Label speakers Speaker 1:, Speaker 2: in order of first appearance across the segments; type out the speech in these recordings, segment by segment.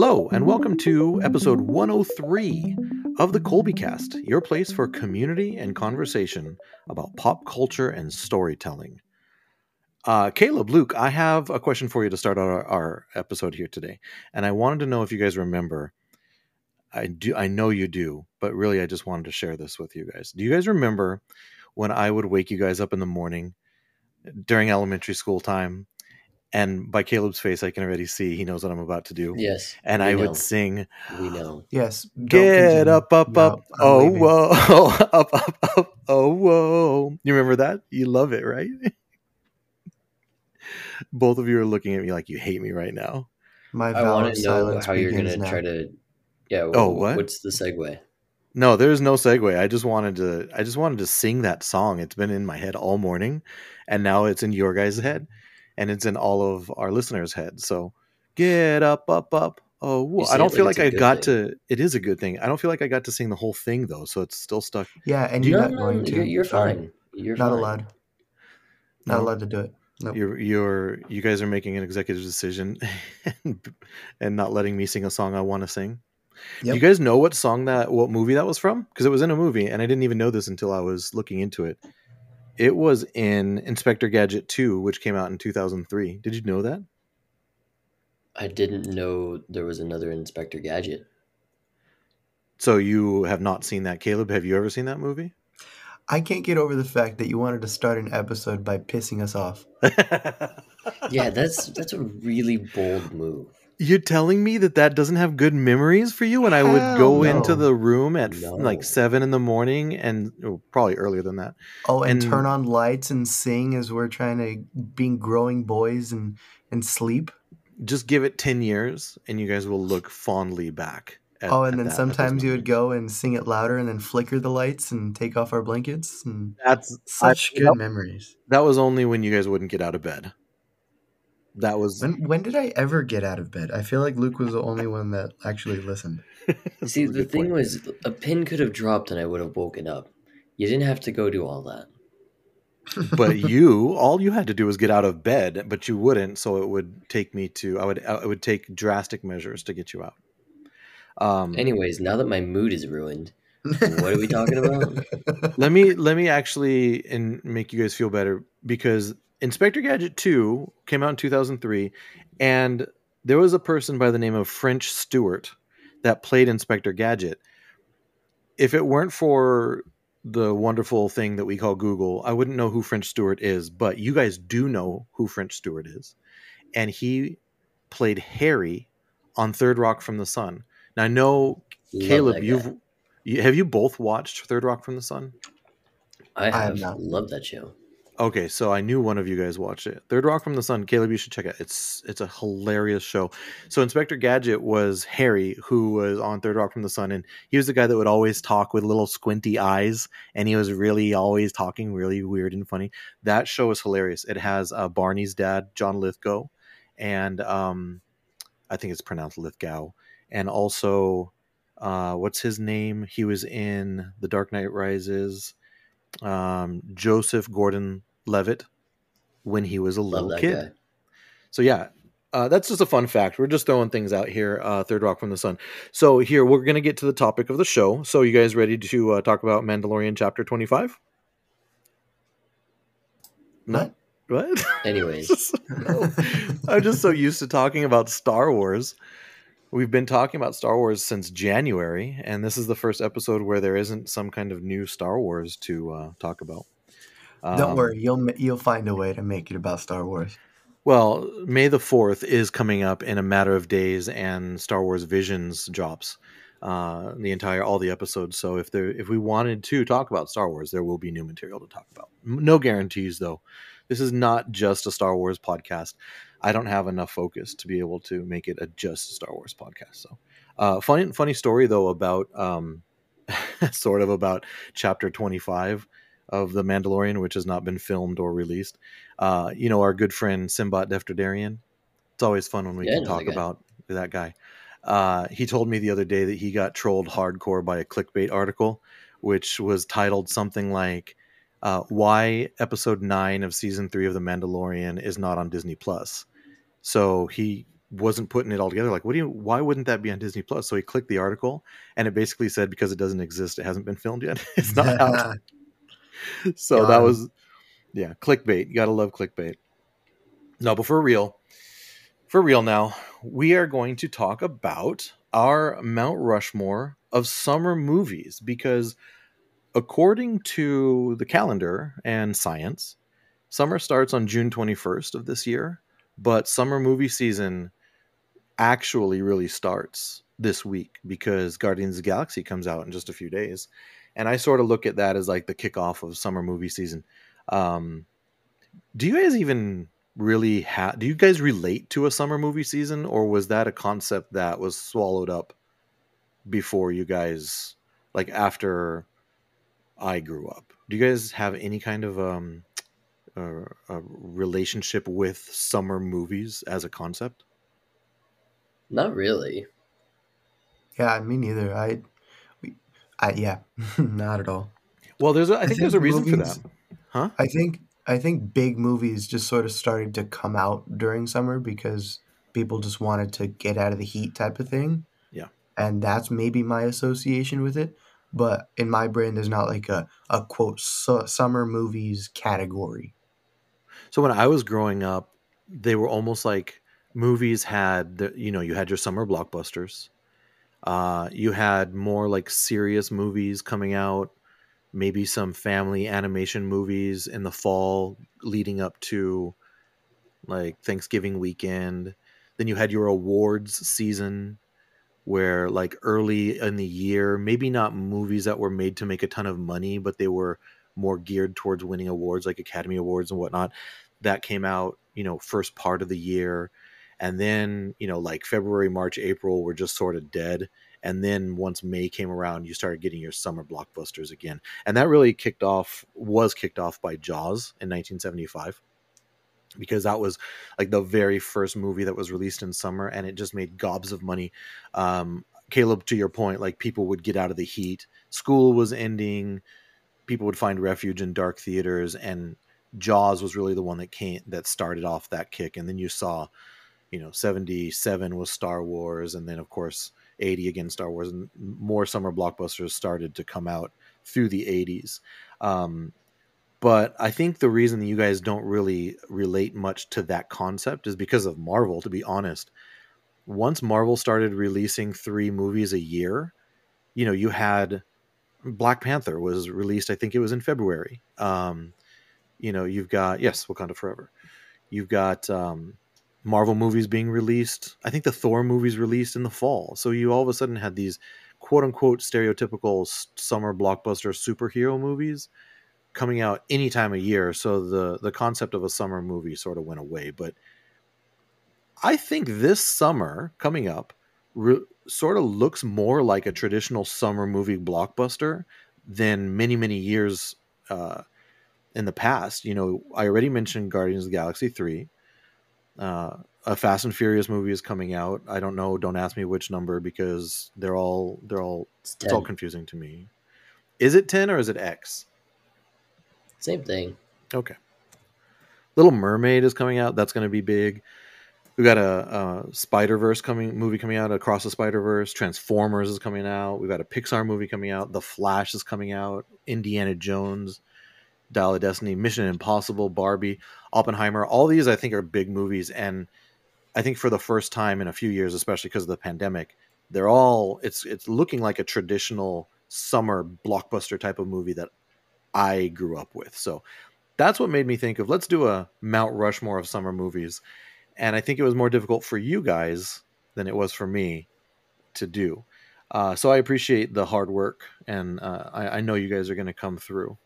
Speaker 1: Hello, and welcome to episode 103 of the Colby Cast, your place for community and conversation about pop culture and storytelling. Uh, Caleb, Luke, I have a question for you to start our, our episode here today, and I wanted to know if you guys remember. I do, I know you do, but really, I just wanted to share this with you guys. Do you guys remember when I would wake you guys up in the morning during elementary school time and by Caleb's face, I can already see he knows what I'm about to do.
Speaker 2: Yes.
Speaker 1: And I
Speaker 2: know.
Speaker 1: would sing,
Speaker 2: We know.
Speaker 3: Yes. don't
Speaker 1: Get
Speaker 3: continue.
Speaker 1: up, up,
Speaker 3: No,
Speaker 1: up.
Speaker 3: I'm
Speaker 1: Oh,
Speaker 3: leaving.
Speaker 1: whoa. up, up, up. Oh, whoa. You remember that? You love it, right? Both of you are looking at me like you hate me right now.
Speaker 3: My
Speaker 2: I
Speaker 3: vow
Speaker 2: want to know how you're gonna
Speaker 3: now.
Speaker 2: try to. Yeah.
Speaker 1: Oh,
Speaker 2: wh-
Speaker 1: what?
Speaker 2: What's the segue?
Speaker 1: No, there's no segue. I just wanted to I just wanted to sing that song. It's been in my head all morning and now it's in your guys' head and it's in all of our listeners' heads. So get up, up, up. Oh, whoa. I don't
Speaker 2: like
Speaker 1: feel
Speaker 2: it's
Speaker 1: like I got
Speaker 2: thing.
Speaker 1: to. It is a good thing. I don't feel like I got to sing the whole thing though, so it's still stuck.
Speaker 3: Yeah, and
Speaker 2: No,
Speaker 3: you're not going to.
Speaker 2: you're, you're fine. You're
Speaker 3: Not
Speaker 2: fine.
Speaker 3: allowed. Not
Speaker 1: No?
Speaker 3: allowed to do it. Nope.
Speaker 1: You're you're you guys are making an executive decision and, and not letting me sing a song I want to sing. Do
Speaker 3: Yep.
Speaker 1: you guys know what song that what movie that was from? Because it was in a movie and I didn't even know this until I was looking into it. It was in Inspector Gadget 2, which came out in 2003. Did you know that?
Speaker 2: I didn't know there was another Inspector Gadget.
Speaker 1: So you have not seen that, Caleb? Have you ever seen that movie?
Speaker 3: I can't get over the fact that you wanted to start an episode by pissing us off.
Speaker 2: Yeah, that's that's a really bold move.
Speaker 1: You're telling me that that doesn't have good memories for you when I would go
Speaker 3: no.
Speaker 1: into the room at
Speaker 2: No.
Speaker 1: like seven in the morning and oh, probably earlier than that.
Speaker 3: Oh, and,
Speaker 1: And-
Speaker 3: turn on lights and sing as we're trying to being growing boys and and sleep.
Speaker 1: Just give it 10 years and you guys will look fondly back. At,
Speaker 3: oh, and then
Speaker 1: that-
Speaker 3: sometimes you would go and sing it louder and then flicker the lights and take off our blankets and
Speaker 1: That's
Speaker 3: such
Speaker 1: I-
Speaker 3: good memories.
Speaker 1: That was only when you guys wouldn't get out of bed. That was
Speaker 3: When when did I ever get out of bed? I feel like Luke was the only one that actually listened.
Speaker 2: See, the thing
Speaker 1: point.
Speaker 2: was, a pin could have dropped and I would have woken up. You didn't have to go do all that.
Speaker 1: but you all you had to do was get out of bed, but you wouldn't, so it would take me to I would I would take drastic measures to get you out. Um
Speaker 2: Anyways, now that my mood is ruined, what are we talking about?
Speaker 1: let me let me actually and make you guys feel better because Inspector Gadget 2 came out in 2003 and there was a person by the name of French Stewart that played Inspector Gadget. If it weren't for the wonderful thing that we call Google, I wouldn't know who French Stewart is, but you guys do know who French Stewart is. And he played Harry on Third Rock from the Sun. Now I know
Speaker 2: Love
Speaker 1: Caleb, you've you, have you both watched Third Rock from the Sun?
Speaker 2: I
Speaker 3: have
Speaker 2: have
Speaker 3: not.
Speaker 2: loved that show.
Speaker 1: Okay, so I knew one of you guys watched it. Third Rock from the Sun. Caleb, you should check it. It's it's a hilarious show. So Inspector Gadget was Harry, who was on Third Rock from the Sun, and he was the guy that would always talk with little squinty eyes, and he was really always talking really weird and funny. That show is hilarious. It has uh, Barney's dad, John Lithgow, and um, I think it's pronounced Lithgow, and also uh, what's his name? He was in The Dark Knight Rises. Um, Joseph Gordon Levitt when he was a
Speaker 2: Love
Speaker 1: little kid.
Speaker 2: guy.
Speaker 1: So yeah, uh, that's just a fun fact. We're just throwing things out here. Uh, Third Rock from the Sun. So here we're gonna get to the topic of the show. So you guys ready to uh, talk about Mandalorian chapter twenty five?
Speaker 3: What?
Speaker 1: What?
Speaker 2: Anyways,
Speaker 1: No. I'm just so used to talking about Star Wars. We've been talking about Star Wars since January, and this is the first episode where there isn't some kind of new Star Wars to uh, talk about.
Speaker 3: Don't
Speaker 1: Um,
Speaker 3: worry, you'll you'll find a way to make it about Star Wars.
Speaker 1: Well, May the 4th is coming up in a matter of days and Star Wars Visions drops. Uh, the entire all the episodes. So if there if we wanted to talk about Star Wars, there will be new material to talk about. No guarantees though. This is not just a Star Wars podcast. I don't have enough focus to be able to make it a just Star Wars podcast. So, uh, funny funny story though about um, sort of about chapter 25 of the Mandalorian, which has not been filmed or released uh, you know, our good friend Simbot Defterdarian. It's always fun when we
Speaker 2: Yeah,
Speaker 1: can talk
Speaker 2: that
Speaker 1: about that guy. Uh, he told me the other day that he got trolled hardcore by a clickbait article, which was titled something like uh, "Why Episode Nine of Season Three of The Mandalorian is not on Disney Plus." So he wasn't putting it all together. Like, what do you? Why wouldn't that be on Disney Plus? So he clicked the article, and it basically said because it doesn't exist, it hasn't been filmed yet. it's not out. so that was, yeah, clickbait. You gotta love clickbait. No, but for real, for real now, we are going to talk about our Mount Rushmore of summer movies because, according to the calendar and science, summer starts on June 21st of this year, but summer movie season actually really starts this week because Guardians of the Galaxy comes out in just a few days. And I sort of look at that as like the kickoff of summer movie season. Um, do you guys even really have do you guys relate to a summer movie season or was that a concept that was swallowed up before you guys like after I grew up? Do you guys have any kind of um a, a relationship with summer movies as a concept?
Speaker 2: Not really.
Speaker 3: Yeah, me neither. I, we, I yeah, not at all.
Speaker 1: Well, there's a, I, think, there's a
Speaker 3: think
Speaker 1: reason for that. Huh?
Speaker 3: I think I think big movies just sort of started to come out during summer because people just wanted to get out of the heat type of thing.
Speaker 1: Yeah.
Speaker 3: And that's maybe my association with it. But in my brain, there's not like a, a quote su- summer movies category.
Speaker 1: So when I was growing up, they were almost like movies had the you know you had your summer blockbusters. Uh, you had more like serious movies coming out, maybe some family animation movies in the fall leading up to like Thanksgiving weekend. Then you had your awards season where like early in the year, maybe not movies that were made to make a ton of money, but they were more geared towards winning awards like Academy Awards and whatnot. That came out, you know, first part of the year. And then, you know, like February, March, April were just sort of dead. And then once May came around, you started getting your summer blockbusters again. And that really kicked off, was kicked off by Jaws in 1975 because that was like the very first movie that was released in summer and it just made gobs of money. Um, Caleb, to your point, like people would get out of the heat, school was ending, people would find refuge in dark theaters, and Jaws was really the one that came that started off that kick. And then you saw, you know, 77 was Star Wars, and then of course 80 again Star Wars, and more summer blockbusters started to come out through the 80s. Um, but I think the reason that you guys don't really relate much to that concept is because of Marvel, to be honest. Once Marvel started releasing three movies a year, you know, you had Black Panther was released, I think it was in February. Um, you know, you've got, yes, Wakanda Forever. You've got um, Marvel movies being released. I think the Thor movies released in the fall. So you all of a sudden had these quote unquote stereotypical summer blockbuster superhero movies coming out any time of year. So the the concept of a summer movie sort of went away. But I think this summer coming up re- sort of looks more like a traditional summer movie blockbuster than many many years uh, in the past. You know, I already mentioned Guardians of the Galaxy three. Uh, a Fast and Furious movie is coming out. I don't know. Don't ask me which number because they're all they're all
Speaker 2: It's
Speaker 1: it's all confusing to me. Is it ten or is it X?
Speaker 2: Same thing.
Speaker 1: Okay. Little Mermaid is coming out. That's going to be big. We got a, a Spider Verse coming movie coming out. Across the Spider Verse. Transformers is coming out. We've got a Pixar movie coming out. The Flash is coming out. Indiana Jones, Dial of Destiny, Mission Impossible, Barbie, Oppenheimer. All these I think are big movies, and I think for the first time in a few years, especially because of the pandemic, they're all it's it's looking like a traditional summer blockbuster type of movie that I grew up with. So that's what made me think of let's do a Mount Rushmore of summer movies. And I think it was more difficult for you guys than it was for me to do. Uh, so I appreciate the hard work, and uh, I, I know you guys are going to come through.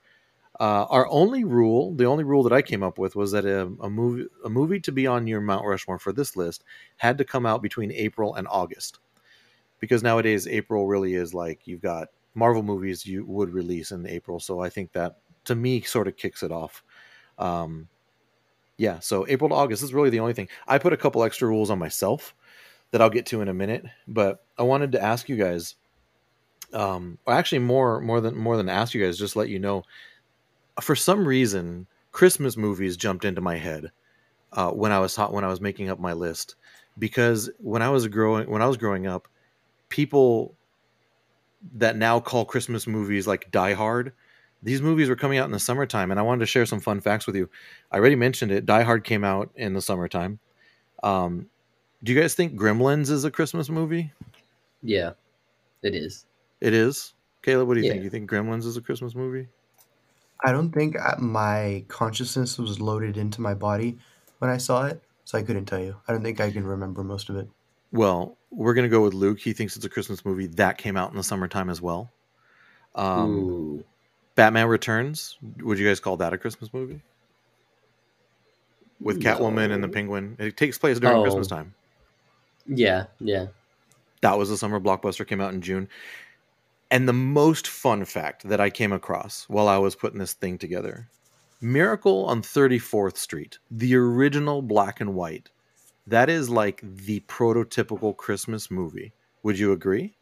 Speaker 1: Uh, our only rule, the only rule that I came up with, was that a, a movie, a movie to be on your Mount Rushmore for this list had to come out between April and August, because nowadays April really is like you've got Marvel movies you would release in April. So I think that to me sort of kicks it off. Um, yeah, so April to August is really the only thing. I put a couple extra rules on myself that I'll get to in a minute, but I wanted to ask you guys. Um, or actually, more more than more than ask you guys, just let you know. For some reason, Christmas movies jumped into my head uh, when I was when I was making up my list because when I was growing when I was growing up, people that now call Christmas movies like Die Hard, these movies were coming out in the summertime, and I wanted to share some fun facts with you. I already mentioned it. Die Hard came out in the summertime. Um, do you guys think Gremlins is a Christmas movie?
Speaker 2: Yeah, it is.
Speaker 1: It is. Caleb, what do you
Speaker 2: Yeah.
Speaker 1: think? You think Gremlins is a Christmas movie?
Speaker 3: I don't think I- my consciousness was loaded into my body when I saw it, so I couldn't tell you. I don't think I can remember most of it.
Speaker 1: Well, we're gonna go with Luke. He thinks it's a Christmas movie that came out in the summertime as well. Um,
Speaker 2: Ooh.
Speaker 1: Batman Returns. Would you guys call that a Christmas movie? With Catwoman and the Penguin. It takes place during
Speaker 2: Oh.
Speaker 1: Christmas time.
Speaker 2: Yeah, yeah.
Speaker 1: That was a summer blockbuster. Came out in June. And the most fun fact that I came across while I was putting this thing together Miracle on 34th Street, the original black and white. That is like the prototypical Christmas movie. Would you agree?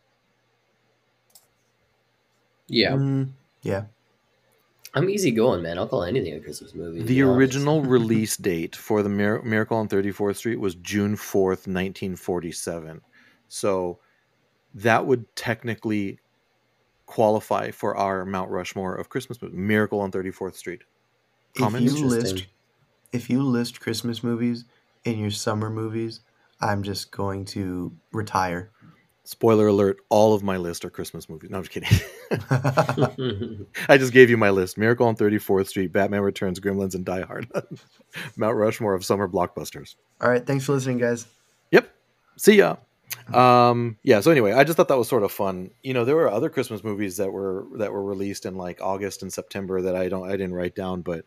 Speaker 2: Yeah.
Speaker 3: Mm, yeah.
Speaker 2: I'm easy going, man. I'll call anything a Christmas movie.
Speaker 1: The original release date for the Mir- Miracle on 34th Street was June 4th, 1947. So that would technically qualify for our Mount Rushmore of Christmas movies. Miracle on 34th Street.
Speaker 3: If you list if you list Christmas movies in your summer movies, I'm just going to retire.
Speaker 1: Spoiler alert, all of my list are Christmas movies. No, I'm just kidding. I just gave you my list. Miracle on 34th Street, Batman Returns, Gremlins, and Die Hard. Mount Rushmore of summer blockbusters.
Speaker 3: All right, thanks for listening, guys.
Speaker 1: Yep. See ya. Um, yeah. So anyway, I just thought that was sort of fun. You know, there were other Christmas movies that were that were released in like August and September that I don't I didn't write down, but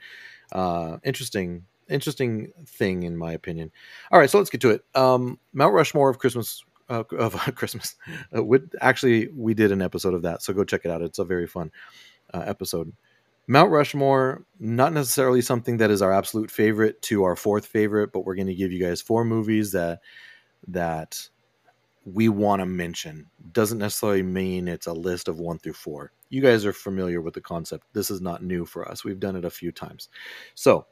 Speaker 1: uh, interesting interesting thing in my opinion. All right, so let's get to it. Um, Mount Rushmore of Christmas uh, of Christmas. Uh, with, actually, we did an episode of that, so go check it out. It's a very fun uh, episode. Mount Rushmore, not necessarily something that is our absolute favorite to our fourth favorite, but we're going to give you guys four movies that that we want to mention. Doesn't necessarily mean it's a list of one through four. You guys are familiar with the concept. This is not new for us. We've done it a few times. So,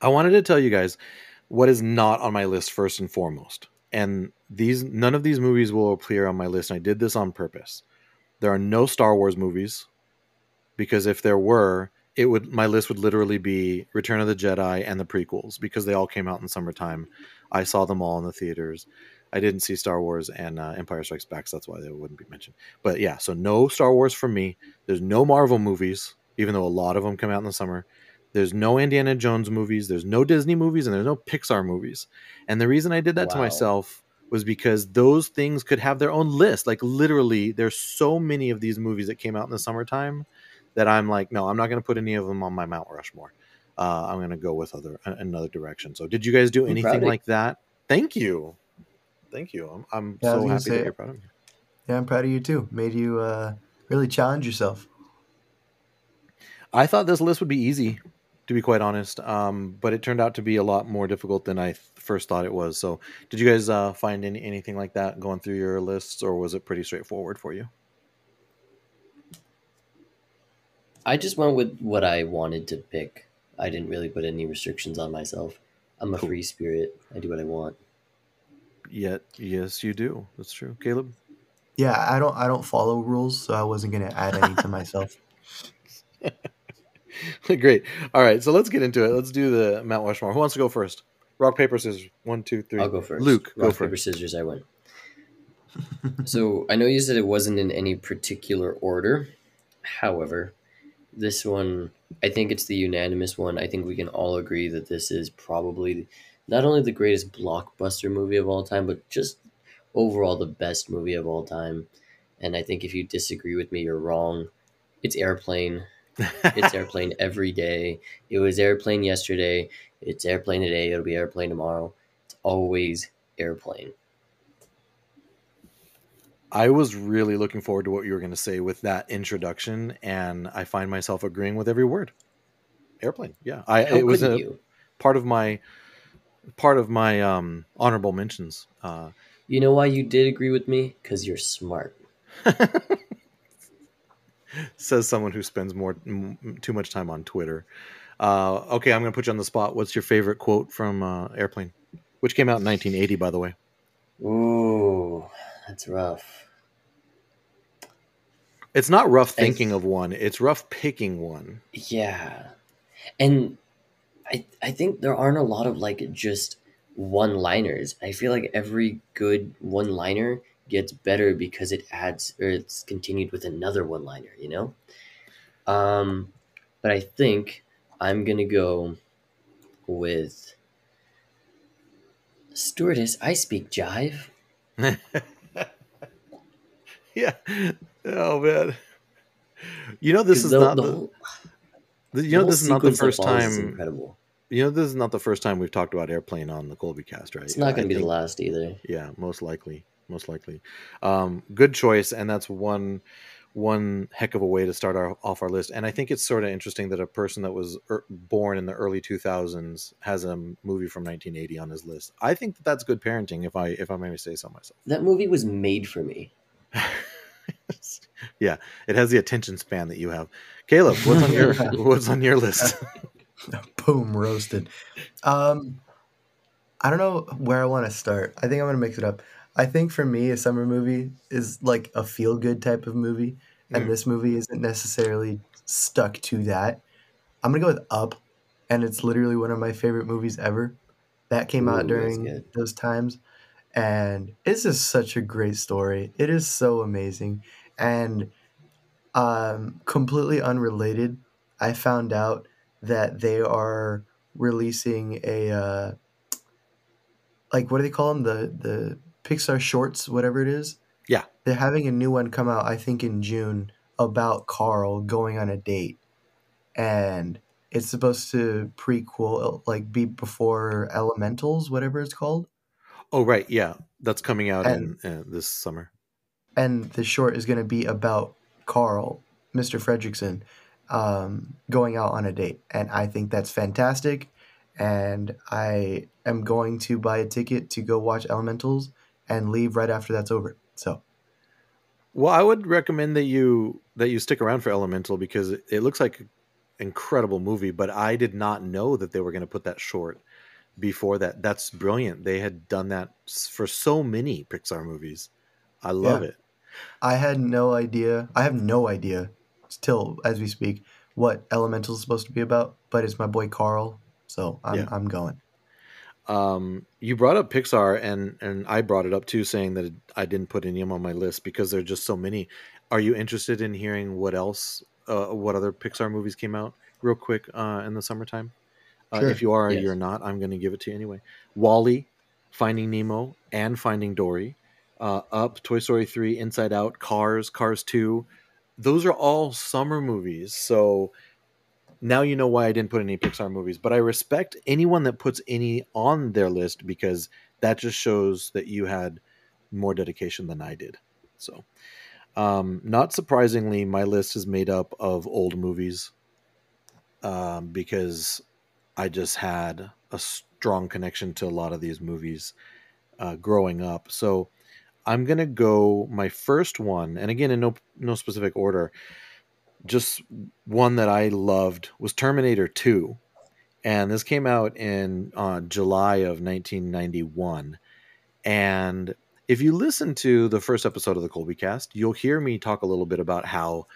Speaker 1: I wanted to tell you guys what is not on my list first and foremost. And these none of these movies will appear on my list. And I did this on purpose. There are no Star Wars movies because if there were, it would my list would literally be Return of the Jedi and the prequels because they all came out in summertime. I saw them all in the theaters. I didn't see Star Wars and uh, Empire Strikes Back, so that's why they wouldn't be mentioned. But yeah, so no Star Wars for me. There's no Marvel movies, even though a lot of them come out in the summer. There's no Indiana Jones movies. There's no Disney movies, and there's no Pixar movies. And the reason I did that to myself was because those things could have their own list. Like literally, there's so many of these movies that came out in the summertime that I'm like, no, I'm not going to put any of them on my Mount Rushmore. Uh, I'm going to go with other another direction. So, did you guys do anything like that? Thank you, thank you. I'm, I'm
Speaker 3: Yeah, I was
Speaker 1: so
Speaker 3: gonna
Speaker 1: happy
Speaker 3: say-
Speaker 1: that you're proud of me.
Speaker 3: Yeah, I'm proud of you too. Made you uh, really challenge yourself.
Speaker 1: I thought this list would be easy, to be quite honest, um, but it turned out to be a lot more difficult than I th- first thought it was. So, did you guys uh, find any anything like that going through your lists, or was it pretty straightforward for you?
Speaker 2: I just went with what I wanted to pick. I didn't really put any restrictions on myself. I'm a
Speaker 1: Cool.
Speaker 2: free spirit. I do what I want.
Speaker 1: Yet, yes, you do. That's true, Caleb.
Speaker 3: Yeah, I don't I don't follow rules, so I wasn't gonna add any to myself.
Speaker 1: Great. All right, so let's get into it. Let's do the Mount Rushmore. Who wants to go first? Rock paper scissors. One, two, three.
Speaker 2: I'll go first.
Speaker 1: Luke,
Speaker 2: Rock,
Speaker 1: go first.
Speaker 2: paper, scissors. I win. so I know you said it wasn't in any particular order. However, this one, I think it's the unanimous one. I think we can all agree that this is probably not only the greatest blockbuster movie of all time, but just overall the best movie of all time. And I think if you disagree with me, you're wrong. It's Airplane. It's Airplane every day. It was Airplane yesterday. It's Airplane today. It'll be Airplane tomorrow. It's always Airplane.
Speaker 1: I was really looking forward to what you were going to say with that introduction, and I find myself agreeing with every word. Airplane, yeah. I
Speaker 2: How
Speaker 1: it was a
Speaker 2: you?
Speaker 1: part of my part of my um, honorable mentions. Uh,
Speaker 2: You know why you did agree with me? Because you're smart.
Speaker 1: Says someone who spends more m- too much time on Twitter. Uh, okay, I'm going to put you on the spot. What's your favorite quote from uh, Airplane, which came out in 1980, by the way?
Speaker 2: Ooh, that's rough.
Speaker 1: It's not rough thinking of one. It's rough picking one.
Speaker 2: Yeah. And I I think there aren't a lot of like just one-liners. I feel like every good one-liner gets better because it adds or it's continued with another one-liner, you know? Um but I think I'm going to go with Stewardess, I speak jive.
Speaker 1: yeah. Oh man. You know this is
Speaker 2: the-
Speaker 1: not
Speaker 2: the
Speaker 1: the,
Speaker 2: whole-
Speaker 1: the-
Speaker 2: the
Speaker 1: you know this is not the first time
Speaker 2: incredible.
Speaker 1: you know this is not the first time we've talked about airplane on the Colby cast, right?
Speaker 2: It's not going to be the last either.
Speaker 1: Yeah, most likely, most likely. Um, good choice, and that's one one heck of a way to start our, off our list. And I think it's sort of interesting that a person that was er, born in the early 2000s has a movie from 1980 on his list. I think that that's good parenting, if I if I may say so myself.
Speaker 2: That movie was made for me.
Speaker 1: yeah, it has the attention span that you have. Caleb, what's on your what's on your list?
Speaker 3: Boom, roasted. Um, I don't know where I want to start. I think I'm gonna mix it up. I think for me, a summer movie is like a feel good type of movie, and
Speaker 1: Mm.
Speaker 3: this movie isn't necessarily stuck to that. I'm gonna go with Up, and it's literally one of my favorite movies ever. That came
Speaker 2: Ooh,
Speaker 3: out during those times, and it's just such a great story. It is so amazing, and um, completely unrelated. I found out that they are releasing a uh, like what do they call them the the Pixar shorts whatever it is.
Speaker 1: Yeah.
Speaker 3: they're having a new one come out. I think in June about Carl going on a date, and it's supposed to prequel like be before Elementals, whatever it's called.
Speaker 1: oh, right, yeah, that's coming out
Speaker 3: And-
Speaker 1: in uh, this summer.
Speaker 3: and the short is going to be about Carl, Mr. Fredricksen, um, going out on a date, and I think that's fantastic. And I am going to buy a ticket to go watch Elementals and leave right after that's over. So
Speaker 1: Well, I would recommend that you that you stick around for Elemental because it, looks like an incredible movie. But I did not know that they were going to put that short before that. That's brilliant. They had done that for so many Pixar movies. I love
Speaker 3: Yeah.
Speaker 1: it.
Speaker 3: I had no idea. I have no idea still as we speak what Elemental is supposed to be about, but it's my boy Carl, so I'm
Speaker 1: Yeah.
Speaker 3: I'm going.
Speaker 1: Um, you brought up Pixar, and and I brought it up too, saying that I didn't put any of them on my list because there are just so many. Are you interested in hearing what else, uh, what other Pixar movies came out real quick uh, in the summertime? Uh,
Speaker 3: Sure.
Speaker 1: if you are or
Speaker 2: Yes.
Speaker 1: you're not, I'm going to give it to you anyway. WALL-E, Finding Nemo, and Finding Dory, uh, Up, Toy Story 3, Inside Out, Cars, Cars 2. Those are all summer movies. So now you know why I didn't put any Pixar movies. But I respect anyone that puts any on their list because that just shows that you had more dedication than I did. So, um, not surprisingly, my list is made up of old movies um, because I just had a strong connection to a lot of these movies uh, growing up. So I'm gonna go my first one, and again in no no specific order. Just one that I loved was Terminator Two, and this came out in uh, July of 1991. And if you listen to the first episode of the Colby Cast, you'll hear me talk a little bit about how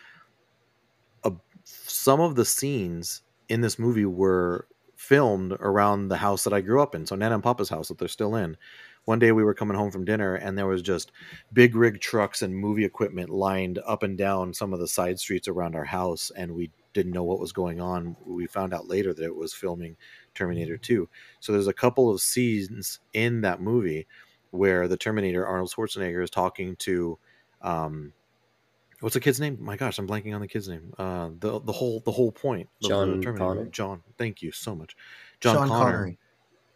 Speaker 1: a, some of the scenes in this movie were filmed around the house that I grew up in. So Nana and Papa's house that they're still in. One day we were coming home from dinner and there was just big rig trucks and movie equipment lined up and down some of the side streets around our house and we didn't know what was going on. We found out later that it was filming Terminator 2. So there's a couple of scenes in that movie where the Terminator Arnold Schwarzenegger is talking to um what's the kid's name? My gosh, I'm blanking on the kid's name. Uh the the whole the whole point the
Speaker 2: John
Speaker 1: Terminator.
Speaker 2: Connor?
Speaker 1: John, thank you so much. John
Speaker 3: Sean
Speaker 1: Connor.
Speaker 3: Connery.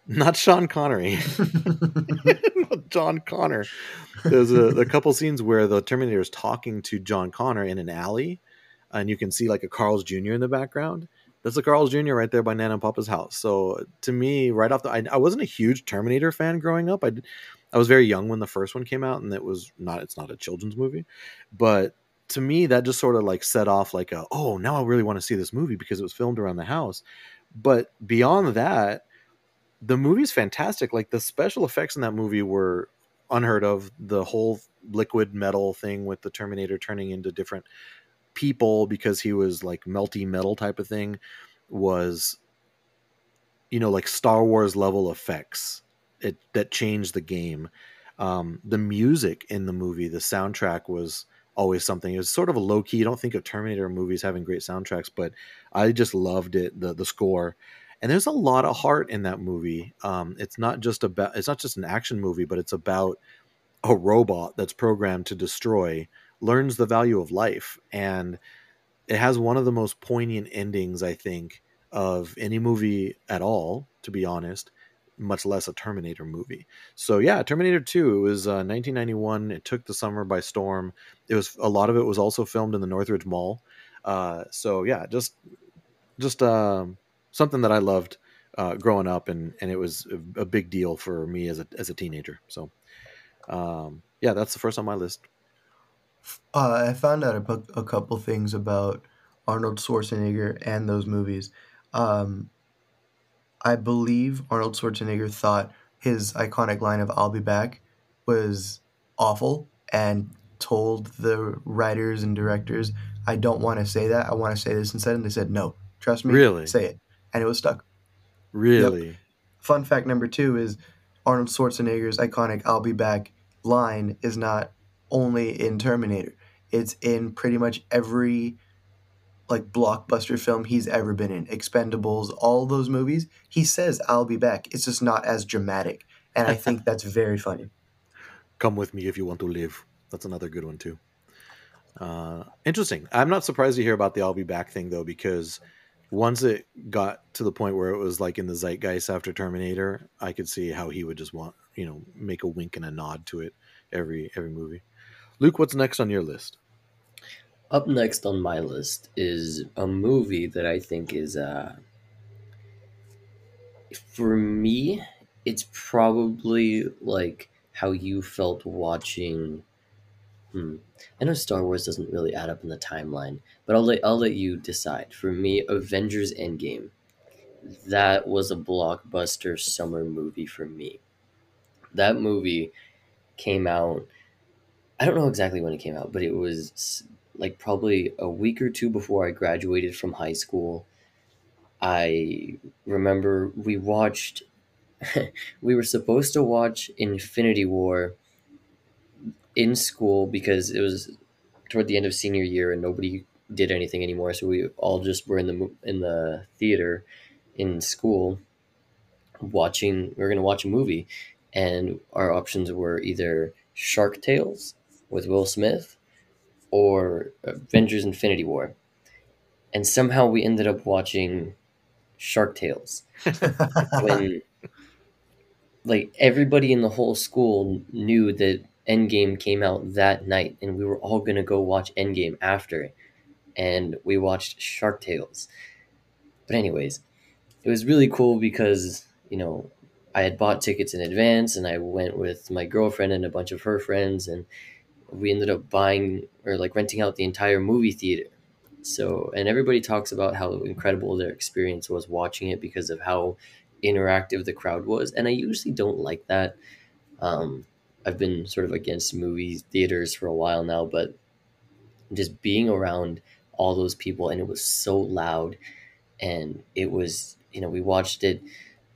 Speaker 1: Not Sean Connery. John Connor. There's a, a couple scenes where the Terminator is talking to John Connor in an alley, and you can see like a Carl's Jr. in the background. That's a Carl's Jr. right there by Nana and Papa's house. So to me, right off the, I, I wasn't a huge Terminator fan growing up. I, I was very young when the first one came out, and it was not. It's not a children's movie, but to me that just sort of like set off like a oh now I really want to see this movie because it was filmed around the house. But beyond that, the movie's fantastic. Like the special effects in that movie were unheard of. The whole liquid metal thing with the Terminator turning into different people because he was like melty metal type of thing was you know like Star Wars level effects it that changed the game. Um, the music in the movie, the soundtrack was always something. It was sort of a low key. You don't think of Terminator movies having great soundtracks, but I just loved it. The the score, and there's a lot of heart in that movie. Um, it's not just about it's not just an action movie, but it's about a robot that's programmed to destroy learns the value of life, and it has one of the most poignant endings I think of any movie at all. To be honest, much less a Terminator movie. So yeah, Terminator 2 it was uh, 1991. It took the summer by storm. It was a lot of it was also filmed in the Northridge Mall. Uh, so yeah, just just um, something that I loved uh, growing up, and and it was a, big deal for me as a as a teenager. So um, yeah, that's the first on my list.
Speaker 3: Uh, I found out a, a couple things about Arnold Schwarzenegger and those movies. Um, I believe Arnold Schwarzenegger thought his iconic line of "I'll be back" was awful and told the writers and directors, "I don't want to say that. I want to say this instead." And they said, "No, trust me,
Speaker 1: really,
Speaker 3: say it." And it was stuck.
Speaker 1: Really. Yep.
Speaker 3: Fun fact number two is Arnold Schwarzenegger's iconic "I'll be back" line is not only in Terminator; it's in pretty much every like blockbuster film he's ever been in. Expendables, all those movies, he says I'll be back. It's just not as dramatic. And I think that's very funny.
Speaker 1: Come with me if you want to live. That's another good one too. Uh, interesting. I'm not surprised to hear about the I'll be back thing though, because once it got to the point where it was like in the zeitgeist after Terminator, I could see how he would just want, you know, make a wink and a nod to it every every movie. Luke, what's next on your list?
Speaker 2: Up next on my list is a movie that I think is uh for me it's probably like how you felt watching hmm I know Star Wars doesn't really add up in the timeline, but I'll let I'll let you decide. For me, Avengers Endgame. That was a blockbuster summer movie for me. That movie came out I don't know exactly when it came out, but it was like probably a week or two before I graduated from high school. I remember we watched, we were supposed to watch Infinity War in school because it was toward the end of senior year and nobody did anything anymore. So we all just were in the in the theater in school watching. we are going to watch a movie, and our options were either Shark Tales with Will Smith or Avengers Infinity War. And somehow we ended up watching Shark Tales. when like everybody in the whole school knew that Endgame came out that night and we were all to go watch Endgame after and we watched Shark Tales. But anyways, it was really cool because, you know, I had bought tickets in advance and I went with my girlfriend and a bunch of her friends and we ended up buying or like renting out the entire movie theater. So, and everybody talks about how incredible their experience was watching it because of how interactive the crowd was. And I usually don't like that. Um, I've been sort of against movie theaters for a while now, but just being around all those people and it was so loud and it was, you know, we watched it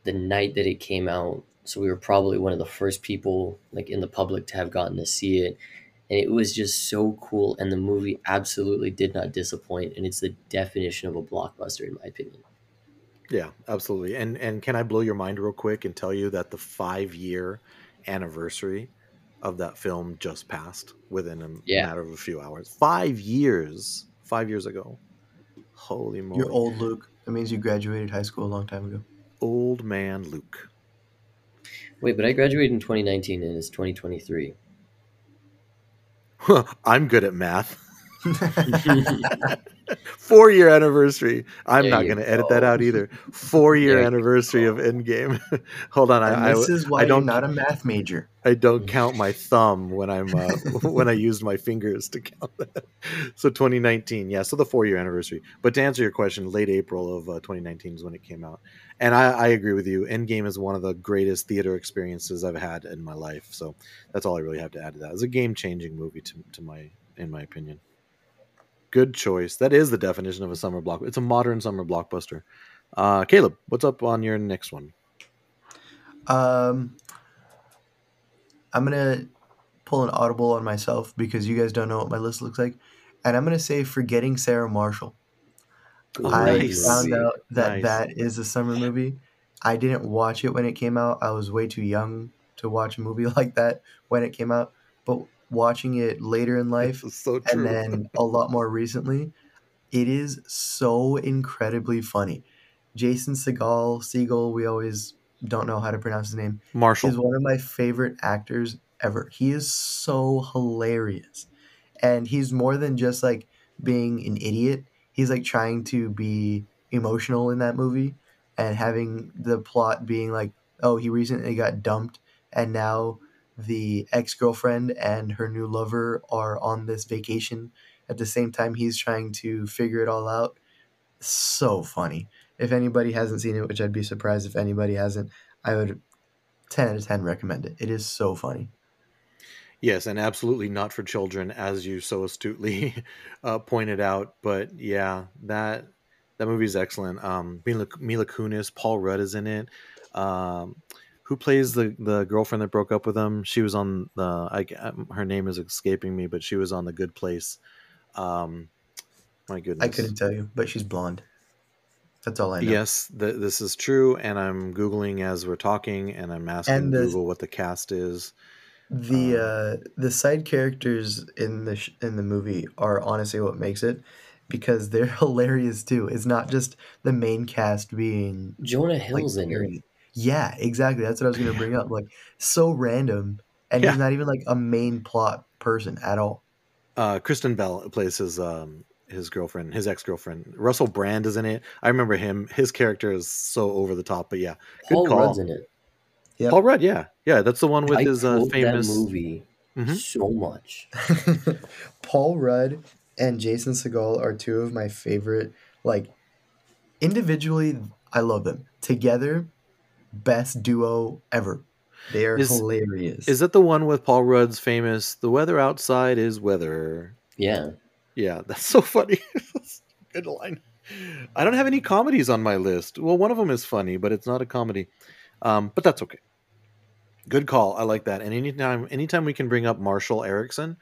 Speaker 2: the night that it came out. So we were probably one of the first people like in the public to have gotten to see it and it was just so cool and the movie absolutely did not disappoint and it's the definition of a blockbuster in my opinion
Speaker 1: yeah absolutely and and can i blow your mind real quick and tell you that the five year anniversary of that film just passed within a yeah. matter of a few hours. Five years five years ago. Holy moly.
Speaker 3: you're old luke. That means you graduated high school a long time ago.
Speaker 1: Old man luke.
Speaker 2: Wait but i graduated in 2019 and it's 2023
Speaker 1: I'm good at math. Four year anniversary. I'm
Speaker 2: There
Speaker 1: not going to edit that out either. Four year
Speaker 2: There you
Speaker 1: anniversary of Endgame. Hold on,
Speaker 3: and
Speaker 1: I, I,
Speaker 3: is why
Speaker 1: I don't
Speaker 3: you're not a math major.
Speaker 1: I don't count my thumb when I'm uh, when I used my fingers to count that. So 2019, yeah. So the four year anniversary. But to answer your question, late April of uh, 2019 is when it came out, and I, I agree with you. Endgame is one of the greatest theater experiences I've had in my life. So that's all I really have to add to that. It's a game changing movie to to my in my opinion. Good choice. That is the definition of a summer block. It's a modern summer blockbuster. Uh, Caleb, what's up on your next one?
Speaker 3: Um, I'm gonna pull an audible on myself because you guys don't know what my list looks like, and I'm gonna say "Forgetting Sarah Marshall." I found out that
Speaker 1: Nice.
Speaker 3: that is a summer movie. I didn't watch it when it came out. I was way too young to watch a movie like that when it came out. But watching it later in life,
Speaker 1: so true.
Speaker 3: and then a lot more recently, it is so incredibly funny. Jason Segel, Segal, we always don't know how to pronounce his name,
Speaker 1: Marshall.
Speaker 3: is one of my favorite actors ever. He is so hilarious. And he's more than just like being an idiot. He's like trying to be emotional in that movie and having the plot being like, oh, he recently got dumped and now the ex-girlfriend and her new lover are on this vacation at the same time he's trying to figure it all out. So funny. If anybody hasn't seen it, which I'd be surprised if anybody hasn't, I would 10 out of 10 recommend it. It is so funny.
Speaker 1: Yes, and absolutely not for children, as you so astutely uh, pointed out. But yeah, that that movie is excellent. Um, Mila, Mila Kunis, Paul Rudd is in it. Um, who plays the the girlfriend that broke up with him? She was on the. I, um, her name is escaping me, but she was on the Good Place. Um, my goodness,
Speaker 3: I couldn't tell you, but she's blonde. That's all I know.
Speaker 1: Yes, th- this is true, and I'm googling as we're talking, and I'm asking
Speaker 3: And the-
Speaker 1: Google what the cast is.
Speaker 3: The uh, the side characters in the sh- in the movie are honestly what makes it because they're hilarious too. It's not just the main cast being
Speaker 2: Jonah
Speaker 3: like
Speaker 2: Hill's in it.
Speaker 3: Scary. Yeah, exactly. That's what I was gonna bring up. Like so random, and
Speaker 1: Yeah.
Speaker 3: he's not even like a main plot person at all.
Speaker 1: uh Kristen Bell plays his um his girlfriend, his ex girlfriend. Russell Brand is in it. I remember him. His character is so over the top, but yeah, good
Speaker 2: Paul
Speaker 1: call.
Speaker 2: Rudd's in it.
Speaker 3: Yep.
Speaker 1: Paul Rudd, yeah, yeah, that's the one with
Speaker 2: I
Speaker 1: his uh,
Speaker 2: quote
Speaker 1: famous.
Speaker 2: that movie
Speaker 1: Mhm.
Speaker 2: so much.
Speaker 3: Paul Rudd and Jason Segel are two of my favorite. Like individually, I love them. Together, best duo ever. They are
Speaker 1: Is-
Speaker 3: hilarious.
Speaker 1: Is that the one with Paul Rudd's famous "The weather outside is weather"?
Speaker 2: Yeah.
Speaker 1: Yeah, that's so funny. Good line. I don't have any comedies on my list. Well, one of them is funny, but it's not a comedy. Um, but that's okay. Good call. I like that. And anytime, anytime we can bring up Marshall Erickson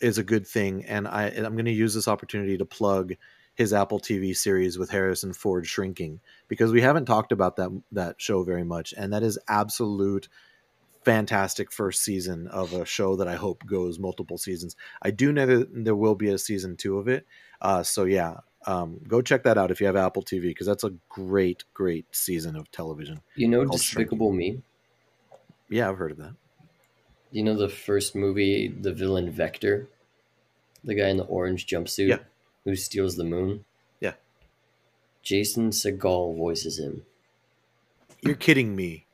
Speaker 1: is a good thing. And I, and I'm going to use this opportunity to plug his Apple TV series with Harrison Ford shrinking because we haven't talked about that that show very much, and that is absolute fantastic first season of a show that I hope goes multiple seasons. I do know that there will be a season two of it. Uh, so yeah, um, go check that out if you have Apple TV because that's a great, great season of television.
Speaker 2: You know Despicable Me?
Speaker 1: Yeah, I've heard of that.
Speaker 2: You know the first movie, the villain Vector? The guy in the orange jumpsuit
Speaker 1: Yeah.
Speaker 2: Who steals the moon?
Speaker 1: Yeah.
Speaker 2: Jason Segel voices him.
Speaker 1: You're kidding me.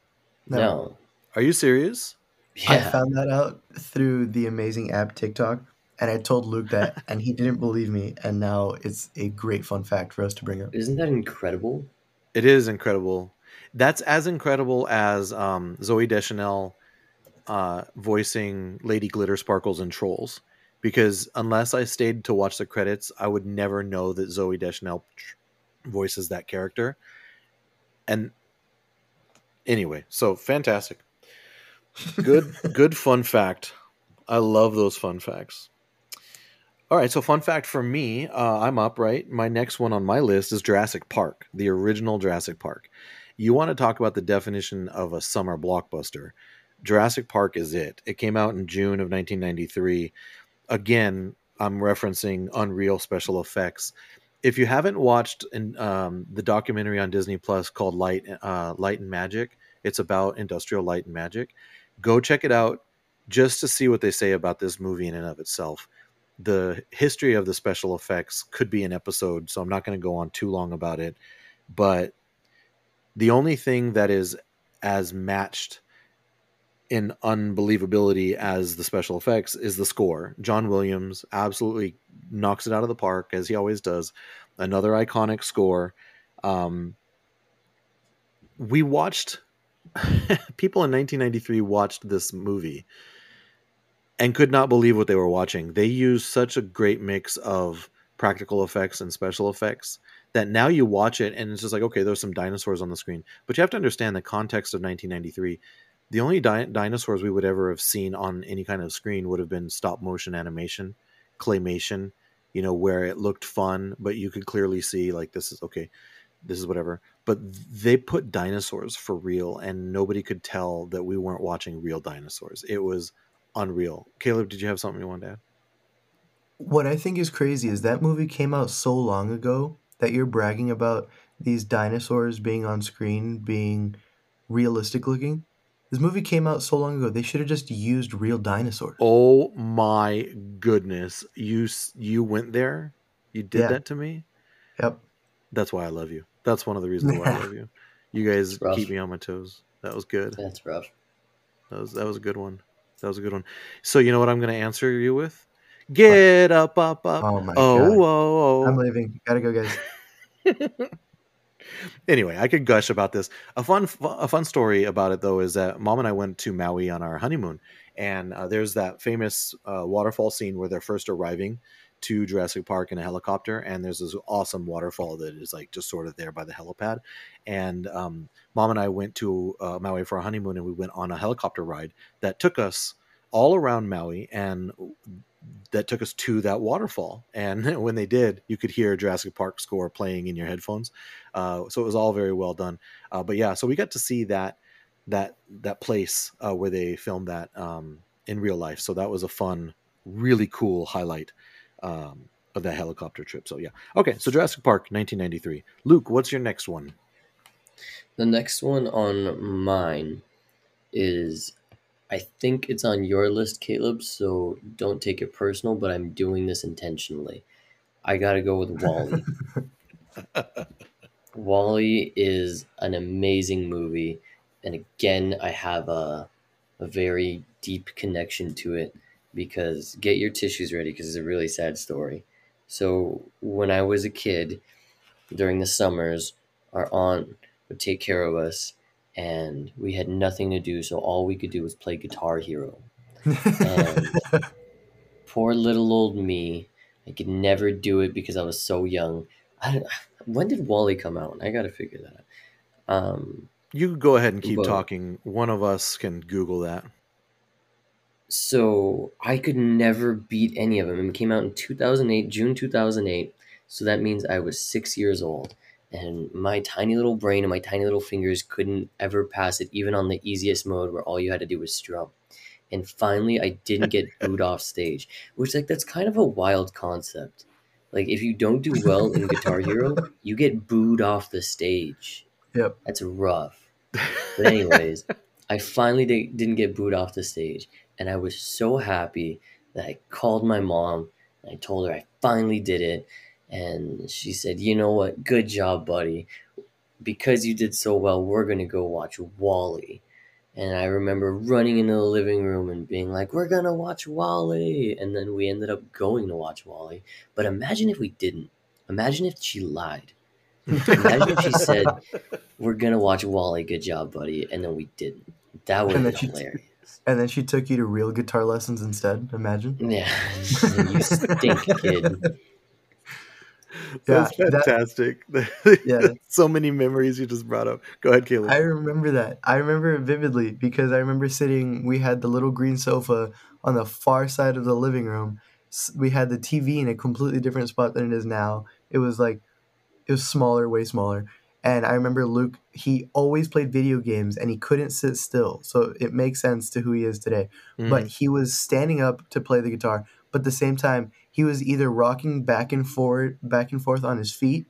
Speaker 2: No.
Speaker 1: Are you serious?
Speaker 2: Yeah.
Speaker 3: I found that out through the amazing app TikTok, and I told Luke that, and he didn't believe me. And now it's a great fun fact for us to bring up.
Speaker 2: Isn't that incredible?
Speaker 1: It is incredible. That's as incredible as um, Zooey Deschanel uh, voicing Lady Glitter Sparkles and Trolls. Because unless I stayed to watch the credits, I would never know that Zooey Deschanel voices that character. And anyway, so fantastic. Good, good fun fact. I love those fun facts. All right, so fun fact for me, uh, I'm up, right? My next one on my list is Jurassic Park, the original Jurassic Park. You want to talk about the definition of a summer blockbuster? Jurassic Park is it. It came out in June of 1993. Again, I'm referencing Unreal special effects. If you haven't watched in, um, the documentary on Disney Plus called Light, uh, Light and Magic, it's about industrial light and magic. Go check it out just to see what they say about this movie in and of itself the history of the special effects could be an episode, so I'm not going to go on too long about it. But the only thing that is as matched in unbelievability as the special effects is the score. John Williams absolutely knocks it out of the park as he always does. Another iconic score. Um, we watched people in 1993 watched this movie and could not believe what they were watching. They used such a great mix of practical effects and special effects that now you watch it and it's just like okay there's some dinosaurs on the screen but you have to understand the context of 1993 the only di- dinosaurs we would ever have seen on any kind of screen would have been stop motion animation claymation you know where it looked fun but you could clearly see like this is okay this is whatever. But they put dinosaurs for real and nobody could tell that we weren't watching real dinosaurs. It was unreal. Caleb did you have something you wanted to add?
Speaker 3: What I think is crazy is that movie came out so long ago that you're bragging about these dinosaurs being on screen being realistic looking. This movie came out so long ago. They should have just used real dinosaurs.
Speaker 1: Oh my goodness. You you went there? You did
Speaker 3: Yeah.
Speaker 1: that to me?
Speaker 3: Yep.
Speaker 1: That's why I love you. That's one of the reasons why I love you. You guys keep me on my toes. That was good.
Speaker 2: That's rough.
Speaker 1: That was that was a good one. That was a good one. So you know what I'm going to answer you with? Get up up up.
Speaker 3: Oh my
Speaker 1: oh,
Speaker 3: God.
Speaker 1: oh, oh.
Speaker 3: I'm
Speaker 1: oh.
Speaker 3: leaving. Gotta go, guys.
Speaker 1: anyway, I could gush about this. A fun, a fun story about it though is that mom and I went to Maui on our honeymoon, and uh, there's that famous uh, waterfall scene where they're first arriving to Jurassic Park in a helicopter, and there's this awesome waterfall that is like just sort of there by the helipad. And um, mom and I went to uh, Maui for a honeymoon, and we went on a helicopter ride that took us all around Maui, and that took us to that waterfall. And when they did, you could hear Jurassic Park score playing in your headphones. Uh, so it was all very well done. Uh, but yeah, so we got to see that that that place uh, where they filmed that um, in real life. So that was a fun, really cool highlight um, of that helicopter trip. So yeah, okay. So Jurassic Park, 1993. Luke, what's your next one?
Speaker 2: The next one on mine is I think it's on your list, Caleb, so don't take it personal, but I'm doing this intentionally. I gotta go with WALL-E. WALL-E is an amazing movie, and again, I have a, a very deep connection to it because get your tissues ready because it's a really sad story. So, when I was a kid, during the summers, our aunt would take care of us, and we had nothing to do, so all we could do was play Guitar Hero. and Poor little old me. I could never do it because I was so young. I, when did WALL-E come out? I gotta figure that out. Um,
Speaker 1: You go ahead and keep
Speaker 2: But-
Speaker 1: talking. One of us can Google that.
Speaker 2: so I could never beat any of them. It came out in 2008, June 2008. So that means I was six years old. And my tiny little brain and my tiny little fingers couldn't ever pass it, even on the easiest mode where all you had to do was strum. And finally, I didn't get booed off stage, which, like, that's kind of a wild concept. Like, if you don't do well in Guitar Hero, you get booed off the stage.
Speaker 3: Yep.
Speaker 2: That's rough. But anyways, I finally di- didn't get booed off the stage, and I was so happy that I called my mom. And I told her I finally did it, and she said, "You know what? Good job, buddy. Because you did so well, we're gonna go watch WALL-E." And I remember running into the living room and being like, "We're gonna watch WALL-E," and then we ended up going to watch WALL-E. But imagine if we didn't. Imagine if she lied. Imagine if she said, "We're gonna watch WALL-E. Good job, buddy," and then we didn't. That would
Speaker 3: then
Speaker 2: hilarious.
Speaker 3: and then she took you to real guitar lessons instead. Imagine.
Speaker 2: Yeah, you stink, kid.
Speaker 1: That's
Speaker 3: Yeah, that-
Speaker 1: fantastic.
Speaker 3: Yeah.
Speaker 1: so many memories you just brought up. Go ahead, Caleb.
Speaker 3: I remember that. I remember it vividly because I remember sitting. We had the little green sofa on the far side of the living room. We had the TV in a completely different spot than it is now. It was like, it was smaller, way smaller. And I remember Luke. He always played video games, and he couldn't sit still. So it makes sense to who he is today.
Speaker 1: Mhm.
Speaker 3: But he was standing up to play the guitar, but at the same time, he was either rocking back and forward, back and forth on his feet,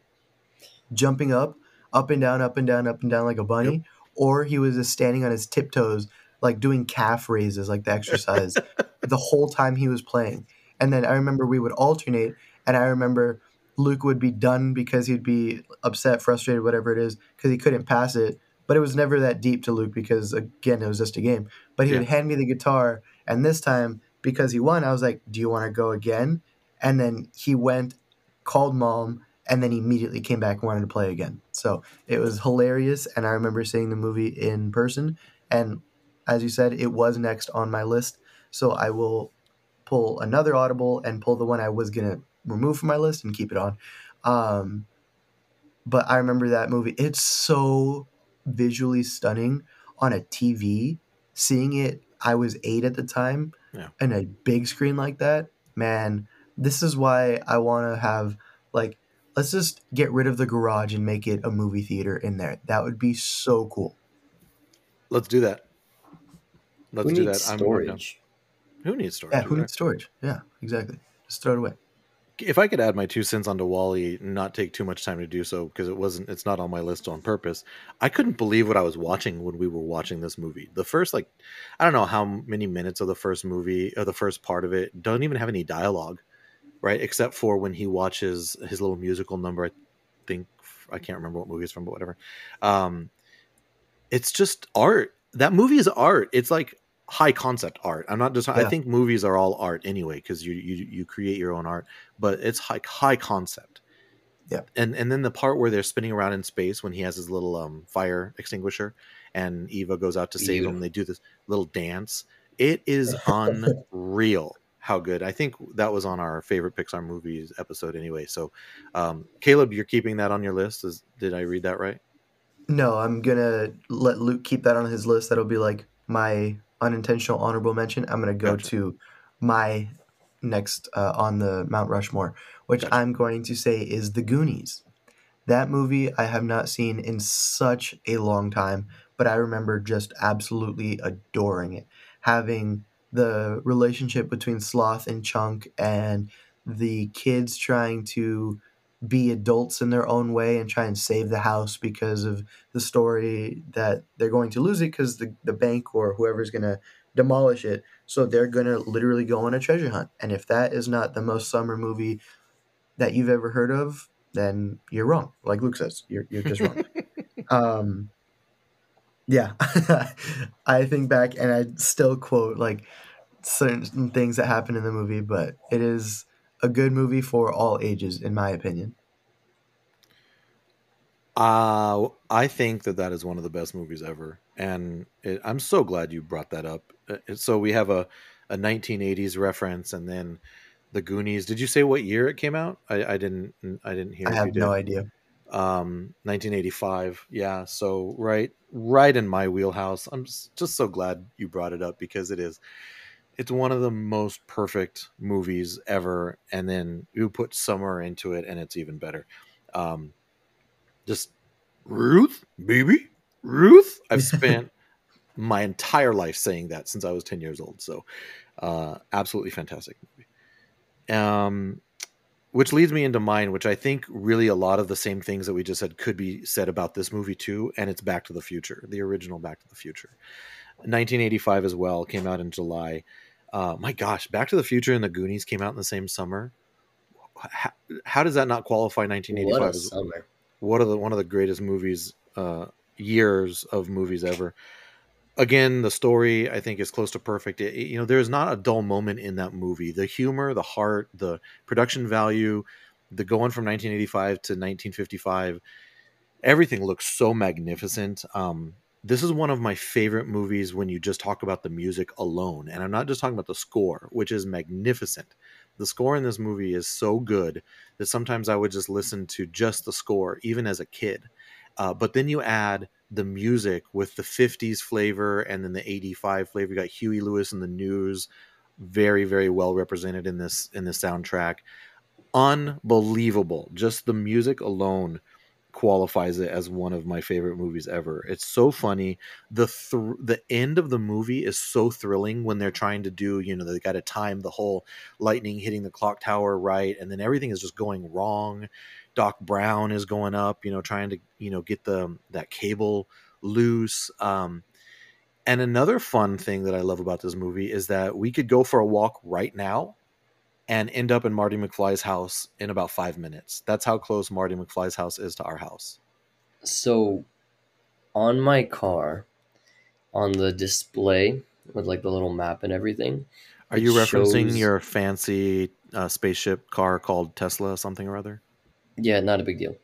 Speaker 3: jumping up, up and down, up and down, up and down like a bunny, or he was just standing on his tiptoes, like doing calf raises, like the exercise, the whole time he was playing. And then I remember we would alternate, and I remember Luke would be done because he'd be upset, frustrated, whatever it is, because he couldn't pass it. But it was never that deep to Luke because again, it was just a game. But he
Speaker 1: Yeah.
Speaker 3: would hand me the guitar, and this time because he won, I was like, "Do you want to go again?" And then he went, called mom, and then he immediately came back and wanted to play again. So it was hilarious, and I remember seeing the movie in person. And as you said, it was next on my list. So I will pull another Audible and pull the one I was gonna remove from my list and keep it on. Um, but I remember that movie. It's so visually stunning on a TV. Seeing it, I was eight at the time,
Speaker 1: Yeah.
Speaker 3: and a big screen like that, man. This is why I want to have like let's just get rid of the garage and make it a movie theater in there. That would be so cool.
Speaker 1: Let's do that. Let's
Speaker 2: Who
Speaker 1: do
Speaker 2: needs
Speaker 1: that. I'm- I'm
Speaker 2: storage?
Speaker 1: Who needs storage?
Speaker 3: Yeah, who needs storage? Yeah, exactly. Just throw it away.
Speaker 1: if I could add my two cents onto WALL-E, and not take too much time to do so because it wasn't, it's not on my list on purpose. I couldn't believe what I was watching when we were watching this movie. The first, like, I don't know how many minutes of the first movie or the first part of it don't even have any dialogue, right? Except for when he watches his little musical number. I think I can't remember what movie it's from, but whatever. Um, it's just art. That movie is art. It's like high concept art. I'm not just. I think movies are all art anyway because you you you create your own art, but it's high high concept.
Speaker 3: Yeah.
Speaker 1: And and then the part where they're spinning around in space when he has his little um fire extinguisher, and Eva goes out to save him. They do this little dance. It is unreal how good. I think that was on our favorite Pixar movies episode anyway. So, um, Caleb, you're keeping that on your list. Is did I read that right?
Speaker 3: No, I'm gonna let Luke keep that on his list. That'll be like my unintentional honorable mention. I'm gonna go
Speaker 1: Gotcha.
Speaker 3: to my next uh, on the Mount Rushmore, which
Speaker 1: Gotcha.
Speaker 3: I'm going to say is The Goonies. That movie I have not seen in such a long time, but I remember just absolutely adoring it. Having the relationship between Sloth and Chunk and the kids trying to be adults in their own way and try and save the house because of the story that they're going to lose it because the, the bank or whoever's going to demolish it. So they're going to literally go on a treasure hunt. And if that is not the most summer movie that you've ever heard of, then you're wrong. Like Luke says, you're, you're just wrong. um, yeah, I think back and I still quote like certain things that happen in the movie, but it is a good movie for all ages, in my opinion.
Speaker 1: Uh, I think that that is one of the best movies ever, and it, I'm so glad you brought that up. Uh, So we have a, a 1980s reference, and then the Goonies. Did you say what year it came out? I, I didn't. I didn't hear.
Speaker 3: I have
Speaker 1: you did.
Speaker 3: no idea.
Speaker 1: Um, 1985. Yeah. So right, right in my wheelhouse. I'm s- just so glad you brought it up because it is. It's one of the most perfect movies ever, and then you put summer into it, and it's even better. Um, just Ruth, baby, Ruth. I've spent my entire life saying that since I was 10 years old. So, uh, absolutely fantastic movie. Um, which leads me into mine, which I think really a lot of the same things that we just said could be said about this movie too, and it's Back to the Future, the original Back to the Future. 1985 as well came out in July. Uh, my gosh, Back to the Future and the Goonies came out in the same summer. How, how does that not qualify 1985
Speaker 2: What a summer!
Speaker 1: one of the one of the greatest movies uh years of movies ever again the story i think is close to perfect. It, you know there's not a dull moment in that movie. The humor the heart the production value the going from 1985 to 1955 everything looks so magnificent. Um this is one of my favorite movies when you just talk about the music alone. And i'm not just talking about the score which is magnificent. The score in this movie is so good that sometimes I would just listen to just the score, even as a kid. Uh, but then you add the music with the 50s flavor and then the 85 flavor. You got Huey Lewis and the News, very very well represented in this in the soundtrack. Unbelievable. Just the music alone qualifies it as one of my favorite movies ever. It's so funny. The thr the end of the movie is so thrilling when they're trying to do, you know, they got to time the whole lightning hitting the clock tower right and then everything is just going wrong. Doc Brown is going up, you know, trying to, you know, get the that cable loose. Um and another fun thing that I love about this movie is that we could go for a walk right now and end up in Marty McFly's house in about five minutes. That's how close Marty McFly's house is to our house.
Speaker 2: So, on my car, on the display with like the little map and everything.
Speaker 1: Are you referencing
Speaker 2: shows-
Speaker 1: your fancy uh, spaceship car called Tesla something or other?
Speaker 2: Yeah, not a big deal.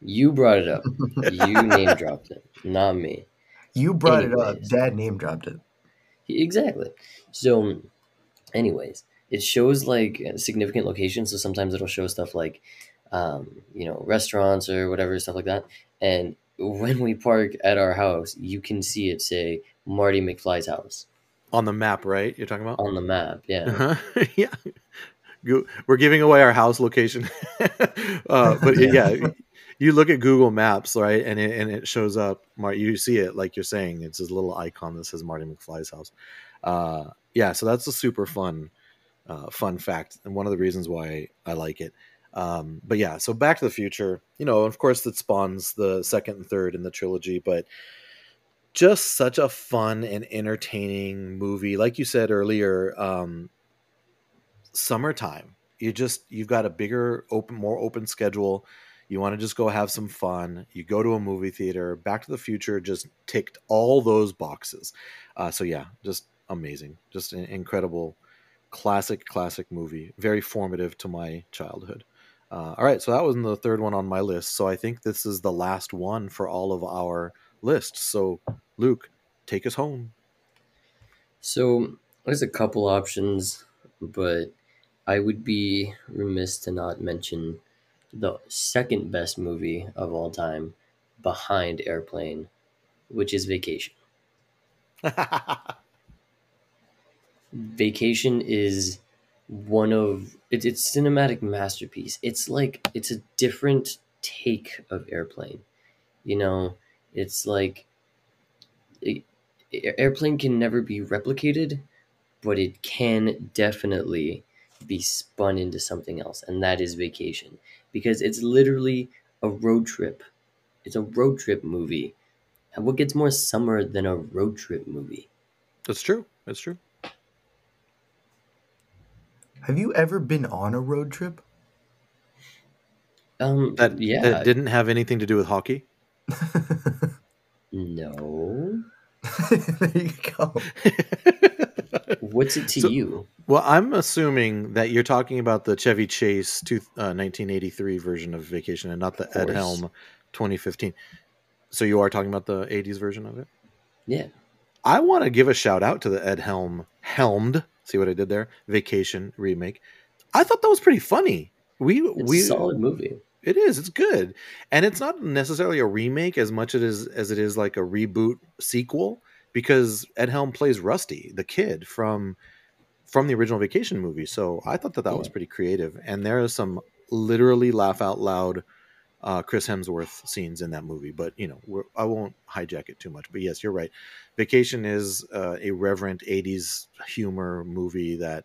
Speaker 2: You brought it up. You name dropped it, not me.
Speaker 3: You brought it up. Dad name dropped it.
Speaker 2: Exactly. So, anyways, it shows like significant locations. So sometimes it'll show stuff like, um, you know, restaurants or whatever stuff like that. And when we park at our house, you can see it say Marty McFly's house
Speaker 1: On the map, right? You're talking about?
Speaker 2: on the map. Yeah.
Speaker 1: Uh-huh. yeah. Go- We're giving away our house location. uh, but
Speaker 3: Yeah.
Speaker 1: yeah, you look at Google Maps, right? And it, and it shows up, you see it like you're saying, it's this little icon that says Marty McFly's house. Uh, yeah, so that's a super fun, uh, fun fact. And one of the reasons why I like it. Um, but yeah, so Back to the Future, you know, of course, that spawns the second and third in the trilogy, but just such a fun and entertaining movie. Like you said earlier, um, summertime. You just you've got a bigger, open, more open schedule. You want to just go have some fun. You go to a movie theater. Back to the Future just ticked all those boxes. Uh, so yeah, just amazing, just an incredible, classic, classic movie. Very formative to my childhood. Uh, all right, so that was the third one on my list. So I think this is the last one for all of our lists. So Luke, take us home.
Speaker 2: So there's a couple options, but I would be remiss to not mention the second best movie of all time behind Airplane, which is Vacation. Vacation is one of it's it's cinematic masterpiece. It's like it's a different take of Airplane. You know, it's like it, Airplane can never be replicated, but it can definitely be spun into something else, and that is Vacation because it's literally a road trip. It's a road trip movie. And what gets more summer than a road trip movie?
Speaker 1: That's true. That's true.
Speaker 3: Have you ever been on a road trip?
Speaker 2: Um,
Speaker 1: That
Speaker 2: yeah,
Speaker 1: that didn't have anything to do with hockey.
Speaker 2: no.
Speaker 3: there you go.
Speaker 2: What's it to
Speaker 1: So-
Speaker 2: you?
Speaker 1: Well, I'm assuming that you're talking about the Chevy Chase two, uh, 1983 version of Vacation and not the Ed. Helm 2015. So you are talking about the 80s version of it?
Speaker 2: Yeah,
Speaker 1: I want to give a shout out to the Ed Helm helmed. See what I did there? Vacation remake. I thought that was pretty funny. We
Speaker 2: it's
Speaker 1: we
Speaker 2: a solid movie.
Speaker 1: it is. It's good, and it's not necessarily a remake as much as as it is like a reboot sequel because Ed Helm plays Rusty, the kid from from the original Vacation movie. So I thought that that was pretty creative, and there are some literally laugh out loud uh, Chris Hemsworth scenes in that movie. But you know, we're, I won't hijack it too much. But yes, you're right. Vacation is uh, a reverent '80s humor movie that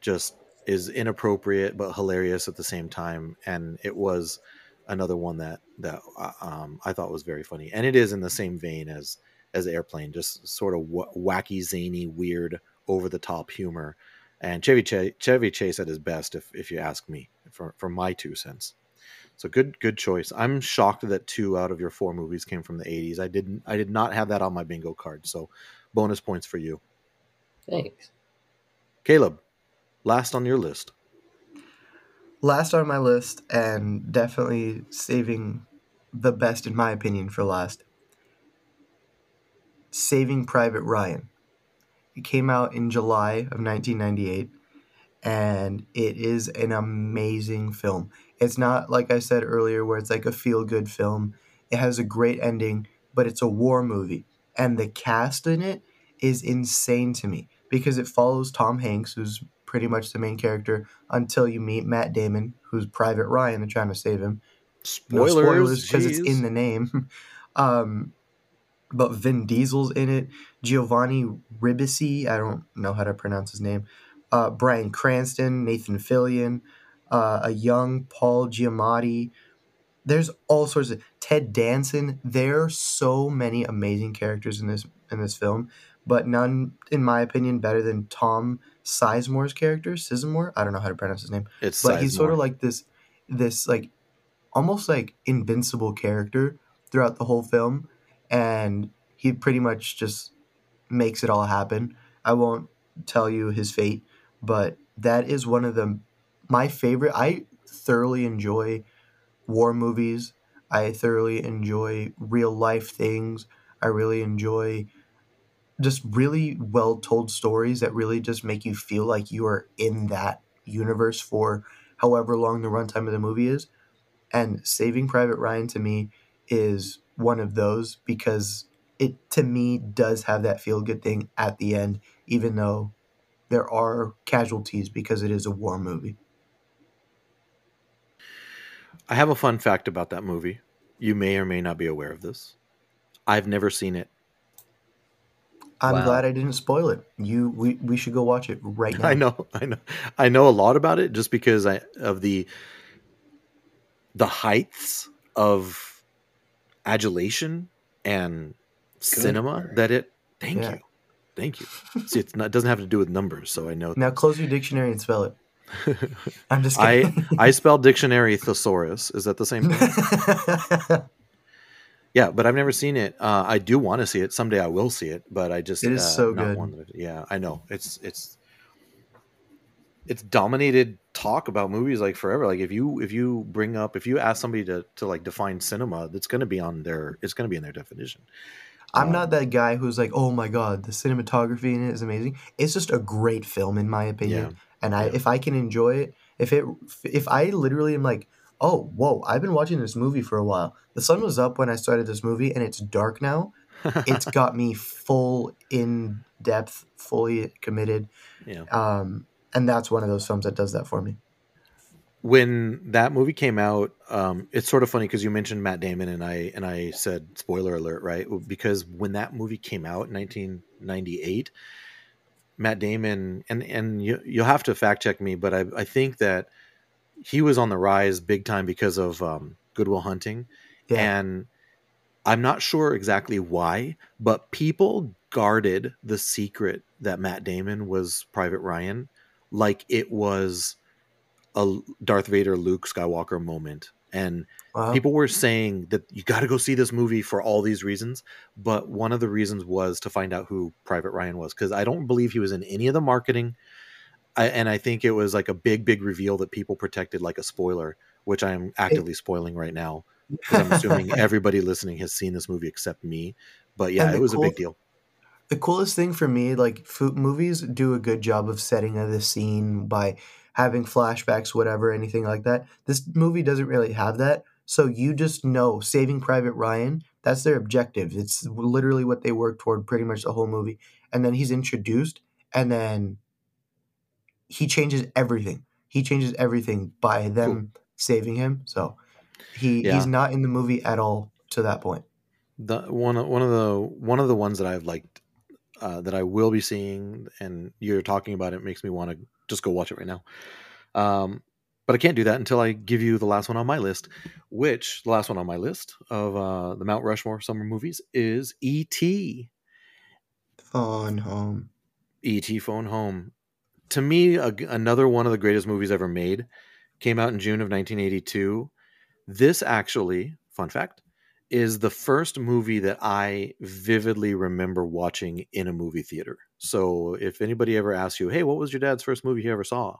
Speaker 1: just is inappropriate but hilarious at the same time, and it was another one that that uh, um, I thought was very funny, and it is in the same vein as as Airplane, just sort of w- wacky, zany, weird, over the top humor. And Chevy Chase, Chevy Chase at his best, if if you ask me, for for my two cents. So good good choice. I'm shocked that two out of your four movies came from the 80s. I didn't I did not have that on my bingo card. So bonus points for you.
Speaker 2: Thanks.
Speaker 1: Caleb, last on your list.
Speaker 3: Last on my list, and definitely saving the best, in my opinion, for last Saving Private Ryan. It came out in July of 1998, and it is an amazing film. It's not, like I said earlier, where it's like a feel good film. It has a great ending, but it's a war movie. And the cast in it is insane to me because it follows Tom Hanks, who's pretty much the main character, until you meet Matt Damon, who's Private Ryan. They're trying to save him. No
Speaker 1: Spoilers,
Speaker 3: because it's in the name. um, but Vin Diesel's in it. Giovanni Ribisi, I don't know how to pronounce his name. Uh, Bryan Cranston, Nathan Fillion, uh, a young Paul Giamatti. There's all sorts of Ted Danson. There are so many amazing characters in this in this film, but none, in my opinion, better than Tom Sizemore's character, Sizemore. I don't know how to pronounce his name,
Speaker 1: It's
Speaker 3: but he's sort of like this, this like almost like invincible character throughout the whole film, and he pretty much just makes it all happen. I won't tell you his fate, but that is one of the my favorite. I thoroughly enjoy war movies. I thoroughly enjoy real life things. I really enjoy just really well told stories that really just make you feel like you are in that universe for however long the runtime of the movie is. And Saving Private Ryan to me is one of those because it to me does have that feel good thing at the end, even though there are casualties because it is a war movie.
Speaker 1: I have a fun fact about that movie. You may or may not be aware of this. I've never seen it.
Speaker 3: I'm
Speaker 2: Wow.
Speaker 3: glad I didn't spoil it. You we, we should go watch it right now.
Speaker 1: I know, I know, I know a lot about it just because I of the the heights of adulation and cinema
Speaker 2: lord.
Speaker 1: that it. Thank
Speaker 3: Yeah.
Speaker 1: you, thank you. See, it's not it doesn't have to do with numbers, so I know.
Speaker 3: Now close your dictionary and spell it. I'm just
Speaker 1: I
Speaker 3: kidding.
Speaker 1: I spelled dictionary thesaurus. Is that the same thing? yeah, but I've never seen it. Uh, I do want to see it someday. I will see it, but I just
Speaker 3: It is
Speaker 1: uh,
Speaker 3: so good.
Speaker 1: Yeah, I know it's it's it's dominated talk about movies like forever. Like if you if you bring up if you ask somebody to to like define cinema, that's going to be on their it's going to be in their definition.
Speaker 3: I'm
Speaker 1: Um,
Speaker 3: not that guy who's like, oh my god, the cinematography in it is amazing. It's just a great film in my opinion.
Speaker 1: Yeah.
Speaker 3: And I
Speaker 1: Yeah.
Speaker 3: if I can enjoy it, if it if I literally am like, oh whoa, I've been watching this movie for a while. The sun was up when I started this movie, and it's dark now. It's got me full in depth, fully committed.
Speaker 1: yeah.
Speaker 3: Um, and that's one of those films that does that for me.
Speaker 1: when that movie came out, um, it's sort of funny because you mentioned Matt Damon and I and I said spoiler alert, right? Because when that movie came out in 1998, Matt Damon and and you you'll have to fact check me, but I I think that he was on the rise big time because of um, Good Will Hunting,
Speaker 3: Yeah.
Speaker 1: and I'm not sure exactly why, but people guarded the secret that Matt Damon was Private Ryan like it was a Darth Vader Luke Skywalker moment. And
Speaker 3: Wow.
Speaker 1: people were saying that you got to go see this movie for all these reasons, but one of the reasons was to find out who Private Ryan was cuz I don't believe he was in any of the marketing. I, and I think it was like a big big reveal that people protected like a spoiler, which I am actively spoiling right now because I'm assuming everybody listening has seen this movie except me. But yeah, it was
Speaker 3: cool
Speaker 1: a big deal.
Speaker 3: The coolest thing for me, like food movies, do a good job of setting of the scene by having flashbacks, whatever, anything like that. This movie doesn't really have that, so you just know Saving Private Ryan. That's their objective. It's literally what they work toward pretty much the whole movie. And then he's introduced, and then he changes everything. He changes everything by them saving him. So he
Speaker 1: Yeah.
Speaker 3: he's not in the movie at all to that point.
Speaker 1: the one of- one of the one of the ones that I've liked uh, that I will be seeing, and you're talking about it makes me want to just go watch it right now. Um, but I can't do that until I give you the last one on my list, which the last one on my list of uh, the Mount Rushmore summer movies is E.T.
Speaker 3: Phone home.
Speaker 1: E.T. Phone Home. To me, a, another one of the greatest movies ever made. Came out in June of 1982. This actually, fun fact, is the first movie that I vividly remember watching in a movie theater. So if anybody ever asks you, hey, what was your dad's first movie he ever saw?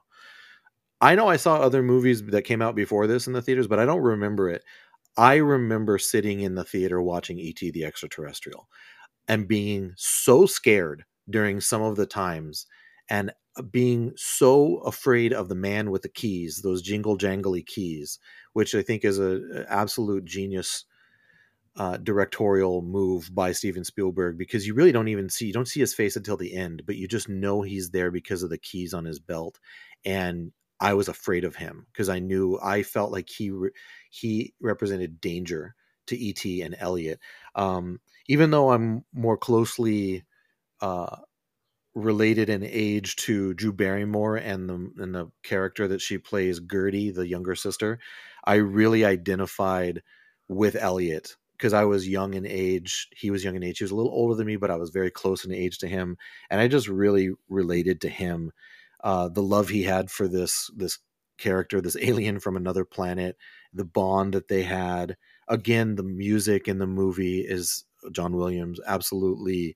Speaker 1: I know I saw other movies that came out before this in the theaters, but I don't remember it. I remember sitting in the theater watching E.T. the Extraterrestrial and being so scared during some of the times and uh, being so afraid of the man with the keys, those jingle jangly keys, which I think is a, a absolute genius uh, directorial move by Steven Spielberg because you really don't even see you don't see his face until the end, but you just know he's there because of the keys on his belt. And I was afraid of him because I knew I felt like he re- he represented danger to ET and Elliott. Um, even though I'm more closely uh, related in age to Drew Barrymore and the and the character that she plays, Gertie, the younger sister, I really identified with Elliott because I was young in age. He was young in age. He was a little older than me, but I was very close in age to him, and I just really related to him uh, the love he had for this this character, this alien from another planet, the bond that they had. Again, the music in the movie is John Williams absolutely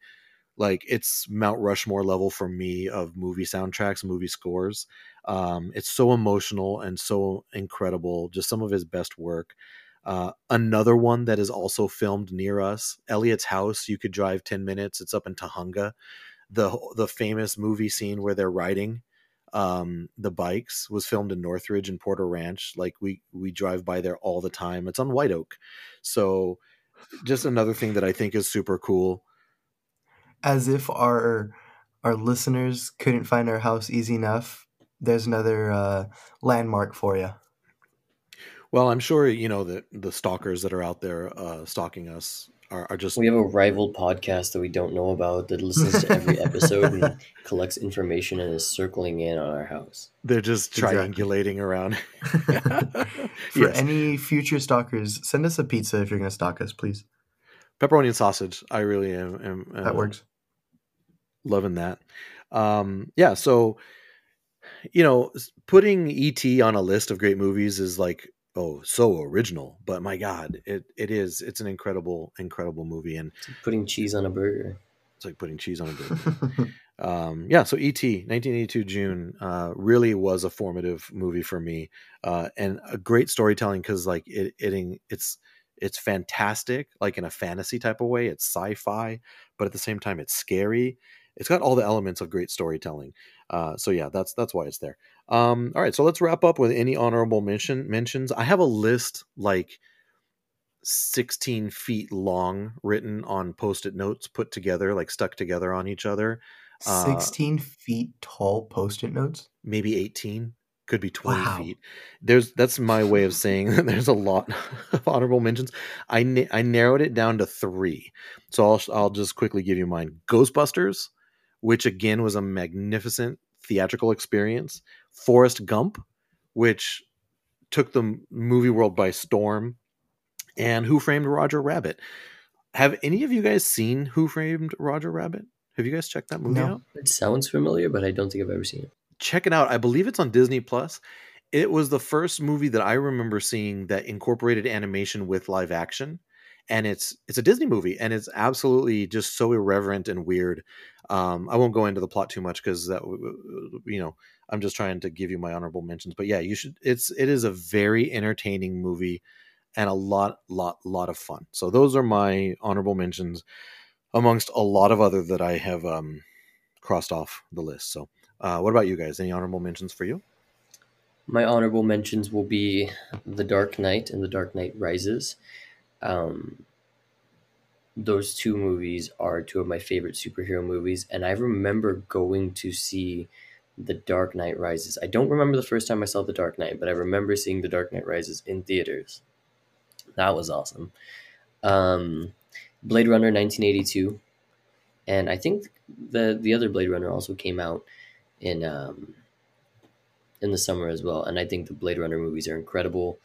Speaker 1: like it's Mount Rushmore level for me of movie soundtracks, movie scores. Um, it's so emotional and so incredible. Just some of his best work. Uh, another one that is also filmed near us, Elliott's house. You could drive ten minutes. It's up in Tujunga. The the famous movie scene where they're riding um, the bikes was filmed in Northridge and Porter Ranch. Like we we drive by there all the time. It's on White Oak, so just another thing that I think is super cool.
Speaker 3: As if our our listeners couldn't find our house easy enough, there's another uh, landmark for you.
Speaker 1: Well, I'm sure you know that the stalkers that are out there uh, stalking us are, are just.
Speaker 2: We have a rival podcast that we don't know about that listens to every episode and collects information and is circling in on our house.
Speaker 1: They're just
Speaker 3: Exactly.
Speaker 1: triangulating around.
Speaker 3: For
Speaker 1: yes.
Speaker 3: any future stalkers, send us a pizza if you're going to stalk us, please.
Speaker 1: pepperoni and sausage. I really am. am uh,
Speaker 3: That works.
Speaker 1: Loving that. Um, yeah. So, you know, putting ET on a list of great movies is like, oh, so original. But my God, it it is. It's an incredible, incredible movie, and
Speaker 2: It's like putting cheese on a burger.
Speaker 1: it's like putting cheese on a burger. um, yeah. So ET, 1982 June, uh, really was a formative movie for me, uh, and a great storytelling because like it, it it's it's fantastic, like in a fantasy type of way. It's sci-fi, but at the same time, it's scary. It's got all the elements of great storytelling. Uh, so yeah, that's that's why it's there. Um, all right, so let's wrap up with any honorable mention mentions. I have a list like 16 feet long, written on post-it notes, put together, like stuck together on each other. Uh,
Speaker 3: 16 feet tall post it notes.
Speaker 1: maybe 18 could be 20
Speaker 3: Wow.
Speaker 1: feet there's that's my way of saying that there's a lot of honorable mentions i na- i narrowed it down to three so i'll i'll just quickly give you mine ghostbusters which again was a magnificent theatrical experience forrest gump which took the movie world by storm and who framed roger rabbit have any of you guys seen who framed roger rabbit have you guys checked that movie
Speaker 3: No.
Speaker 1: out
Speaker 2: It sounds familiar, but I don't think I've ever seen it.
Speaker 1: check it out. I believe it's on Disney Plus. It was the first movie that I remember seeing that incorporated animation with live action, and it's it's a Disney movie, and it's absolutely just so irreverent and weird. Um, I won't go into the plot too much because that you know I'm just trying to give you my honorable mentions. But yeah, you should. It's it is a very entertaining movie and a lot lot lot of fun. So those are my honorable mentions amongst a lot of other that I have um, crossed off the list. So. Uh, what about you guys? Any honorable mentions for you?
Speaker 2: My honorable mentions will be The Dark Knight and The Dark Knight Rises. Um, those two movies are two of my favorite superhero movies, and I remember going to see The Dark Knight Rises. I don't remember the first time I saw The Dark Knight, but I remember seeing The Dark Knight Rises in theaters. That was awesome. Um, Blade Runner 1982, and I think the the other Blade Runner also came out in um, in the summer as well. And I think the Blade Runner movies are incredible.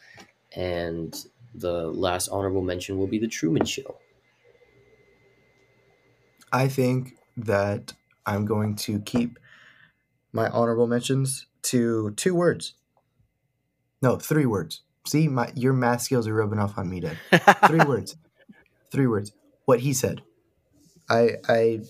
Speaker 2: And the last honorable mention will be The Truman Show.
Speaker 3: I think that I'm going to keep my honorable mentions to two words. No, three words. See, my your math skills are rubbing off on me, Dad. Three words. Three words. What he said. I I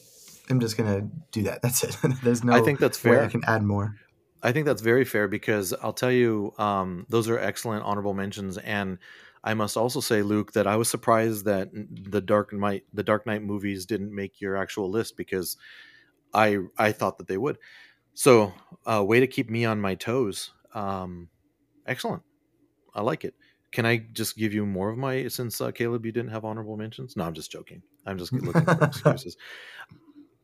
Speaker 3: am just gonna do that. That's it. There's no
Speaker 1: I think that's fair.
Speaker 3: I can add more.
Speaker 1: I think that's very fair because I'll tell you, um, those are excellent honorable mentions, and I must also say, Luke, that I was surprised that the Dark Knight, the Dark Knight movies, didn't make your actual list because I I thought that they would. So, uh, way to keep me on my toes. Um, excellent, I like it. Can I just give you more of my since uh, Caleb, you didn't have honorable mentions? No, I'm just joking. I'm just looking for excuses.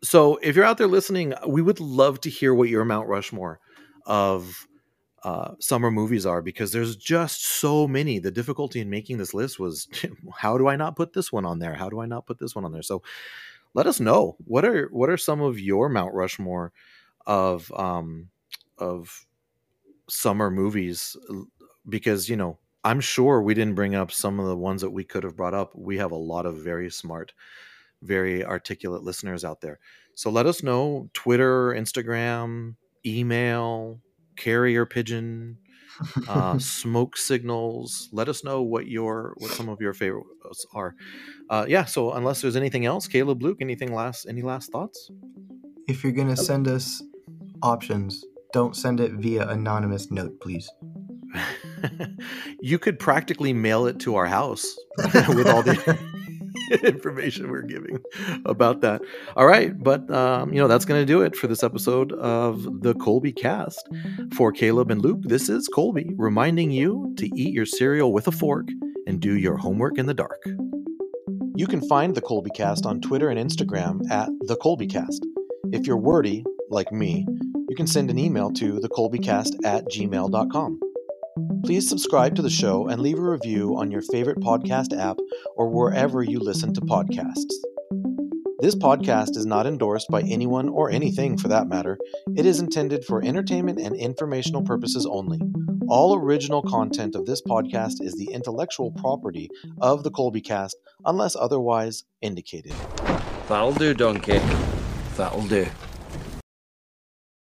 Speaker 1: So, if you're out there listening, we would love to hear what your Mount Rushmore of uh, summer movies are because there's just so many. The difficulty in making this list was how do I not put this one on there? How do I not put this one on there? So let us know what are what are some of your Mount Rushmore of um, of summer movies because you know I'm sure we didn't bring up some of the ones that we could have brought up. We have a lot of very smart, very articulate listeners out there. So let us know Twitter, Instagram, email, carrier pigeon, uh, smoke signals. Let us know what your what some of your favorites are. Uh, yeah. So unless there's anything else, Caleb, Luke, anything last any last thoughts?
Speaker 3: If you're gonna send us options, don't send it via anonymous note, please.
Speaker 1: you could practically mail it to our house with all the information we're giving about that. All right, but um, you know that's going to do it for this episode of the Colby Cast. For Caleb and Luke, this is Colby reminding you to eat your cereal with a fork and do your homework in the dark. You can find the Colby Cast on Twitter and Instagram at the Colby Cast. If you're wordy, like me, you can send an email to thecolbycast at gmail.com. Please subscribe to the show and leave a review on your favorite podcast app or wherever you listen to podcasts. This podcast is not endorsed by anyone or anything for that matter. It is intended for entertainment and informational purposes only. All original content of this podcast is the intellectual property of the Colby Cast unless otherwise indicated.
Speaker 4: That'll do, Donkey. That'll do.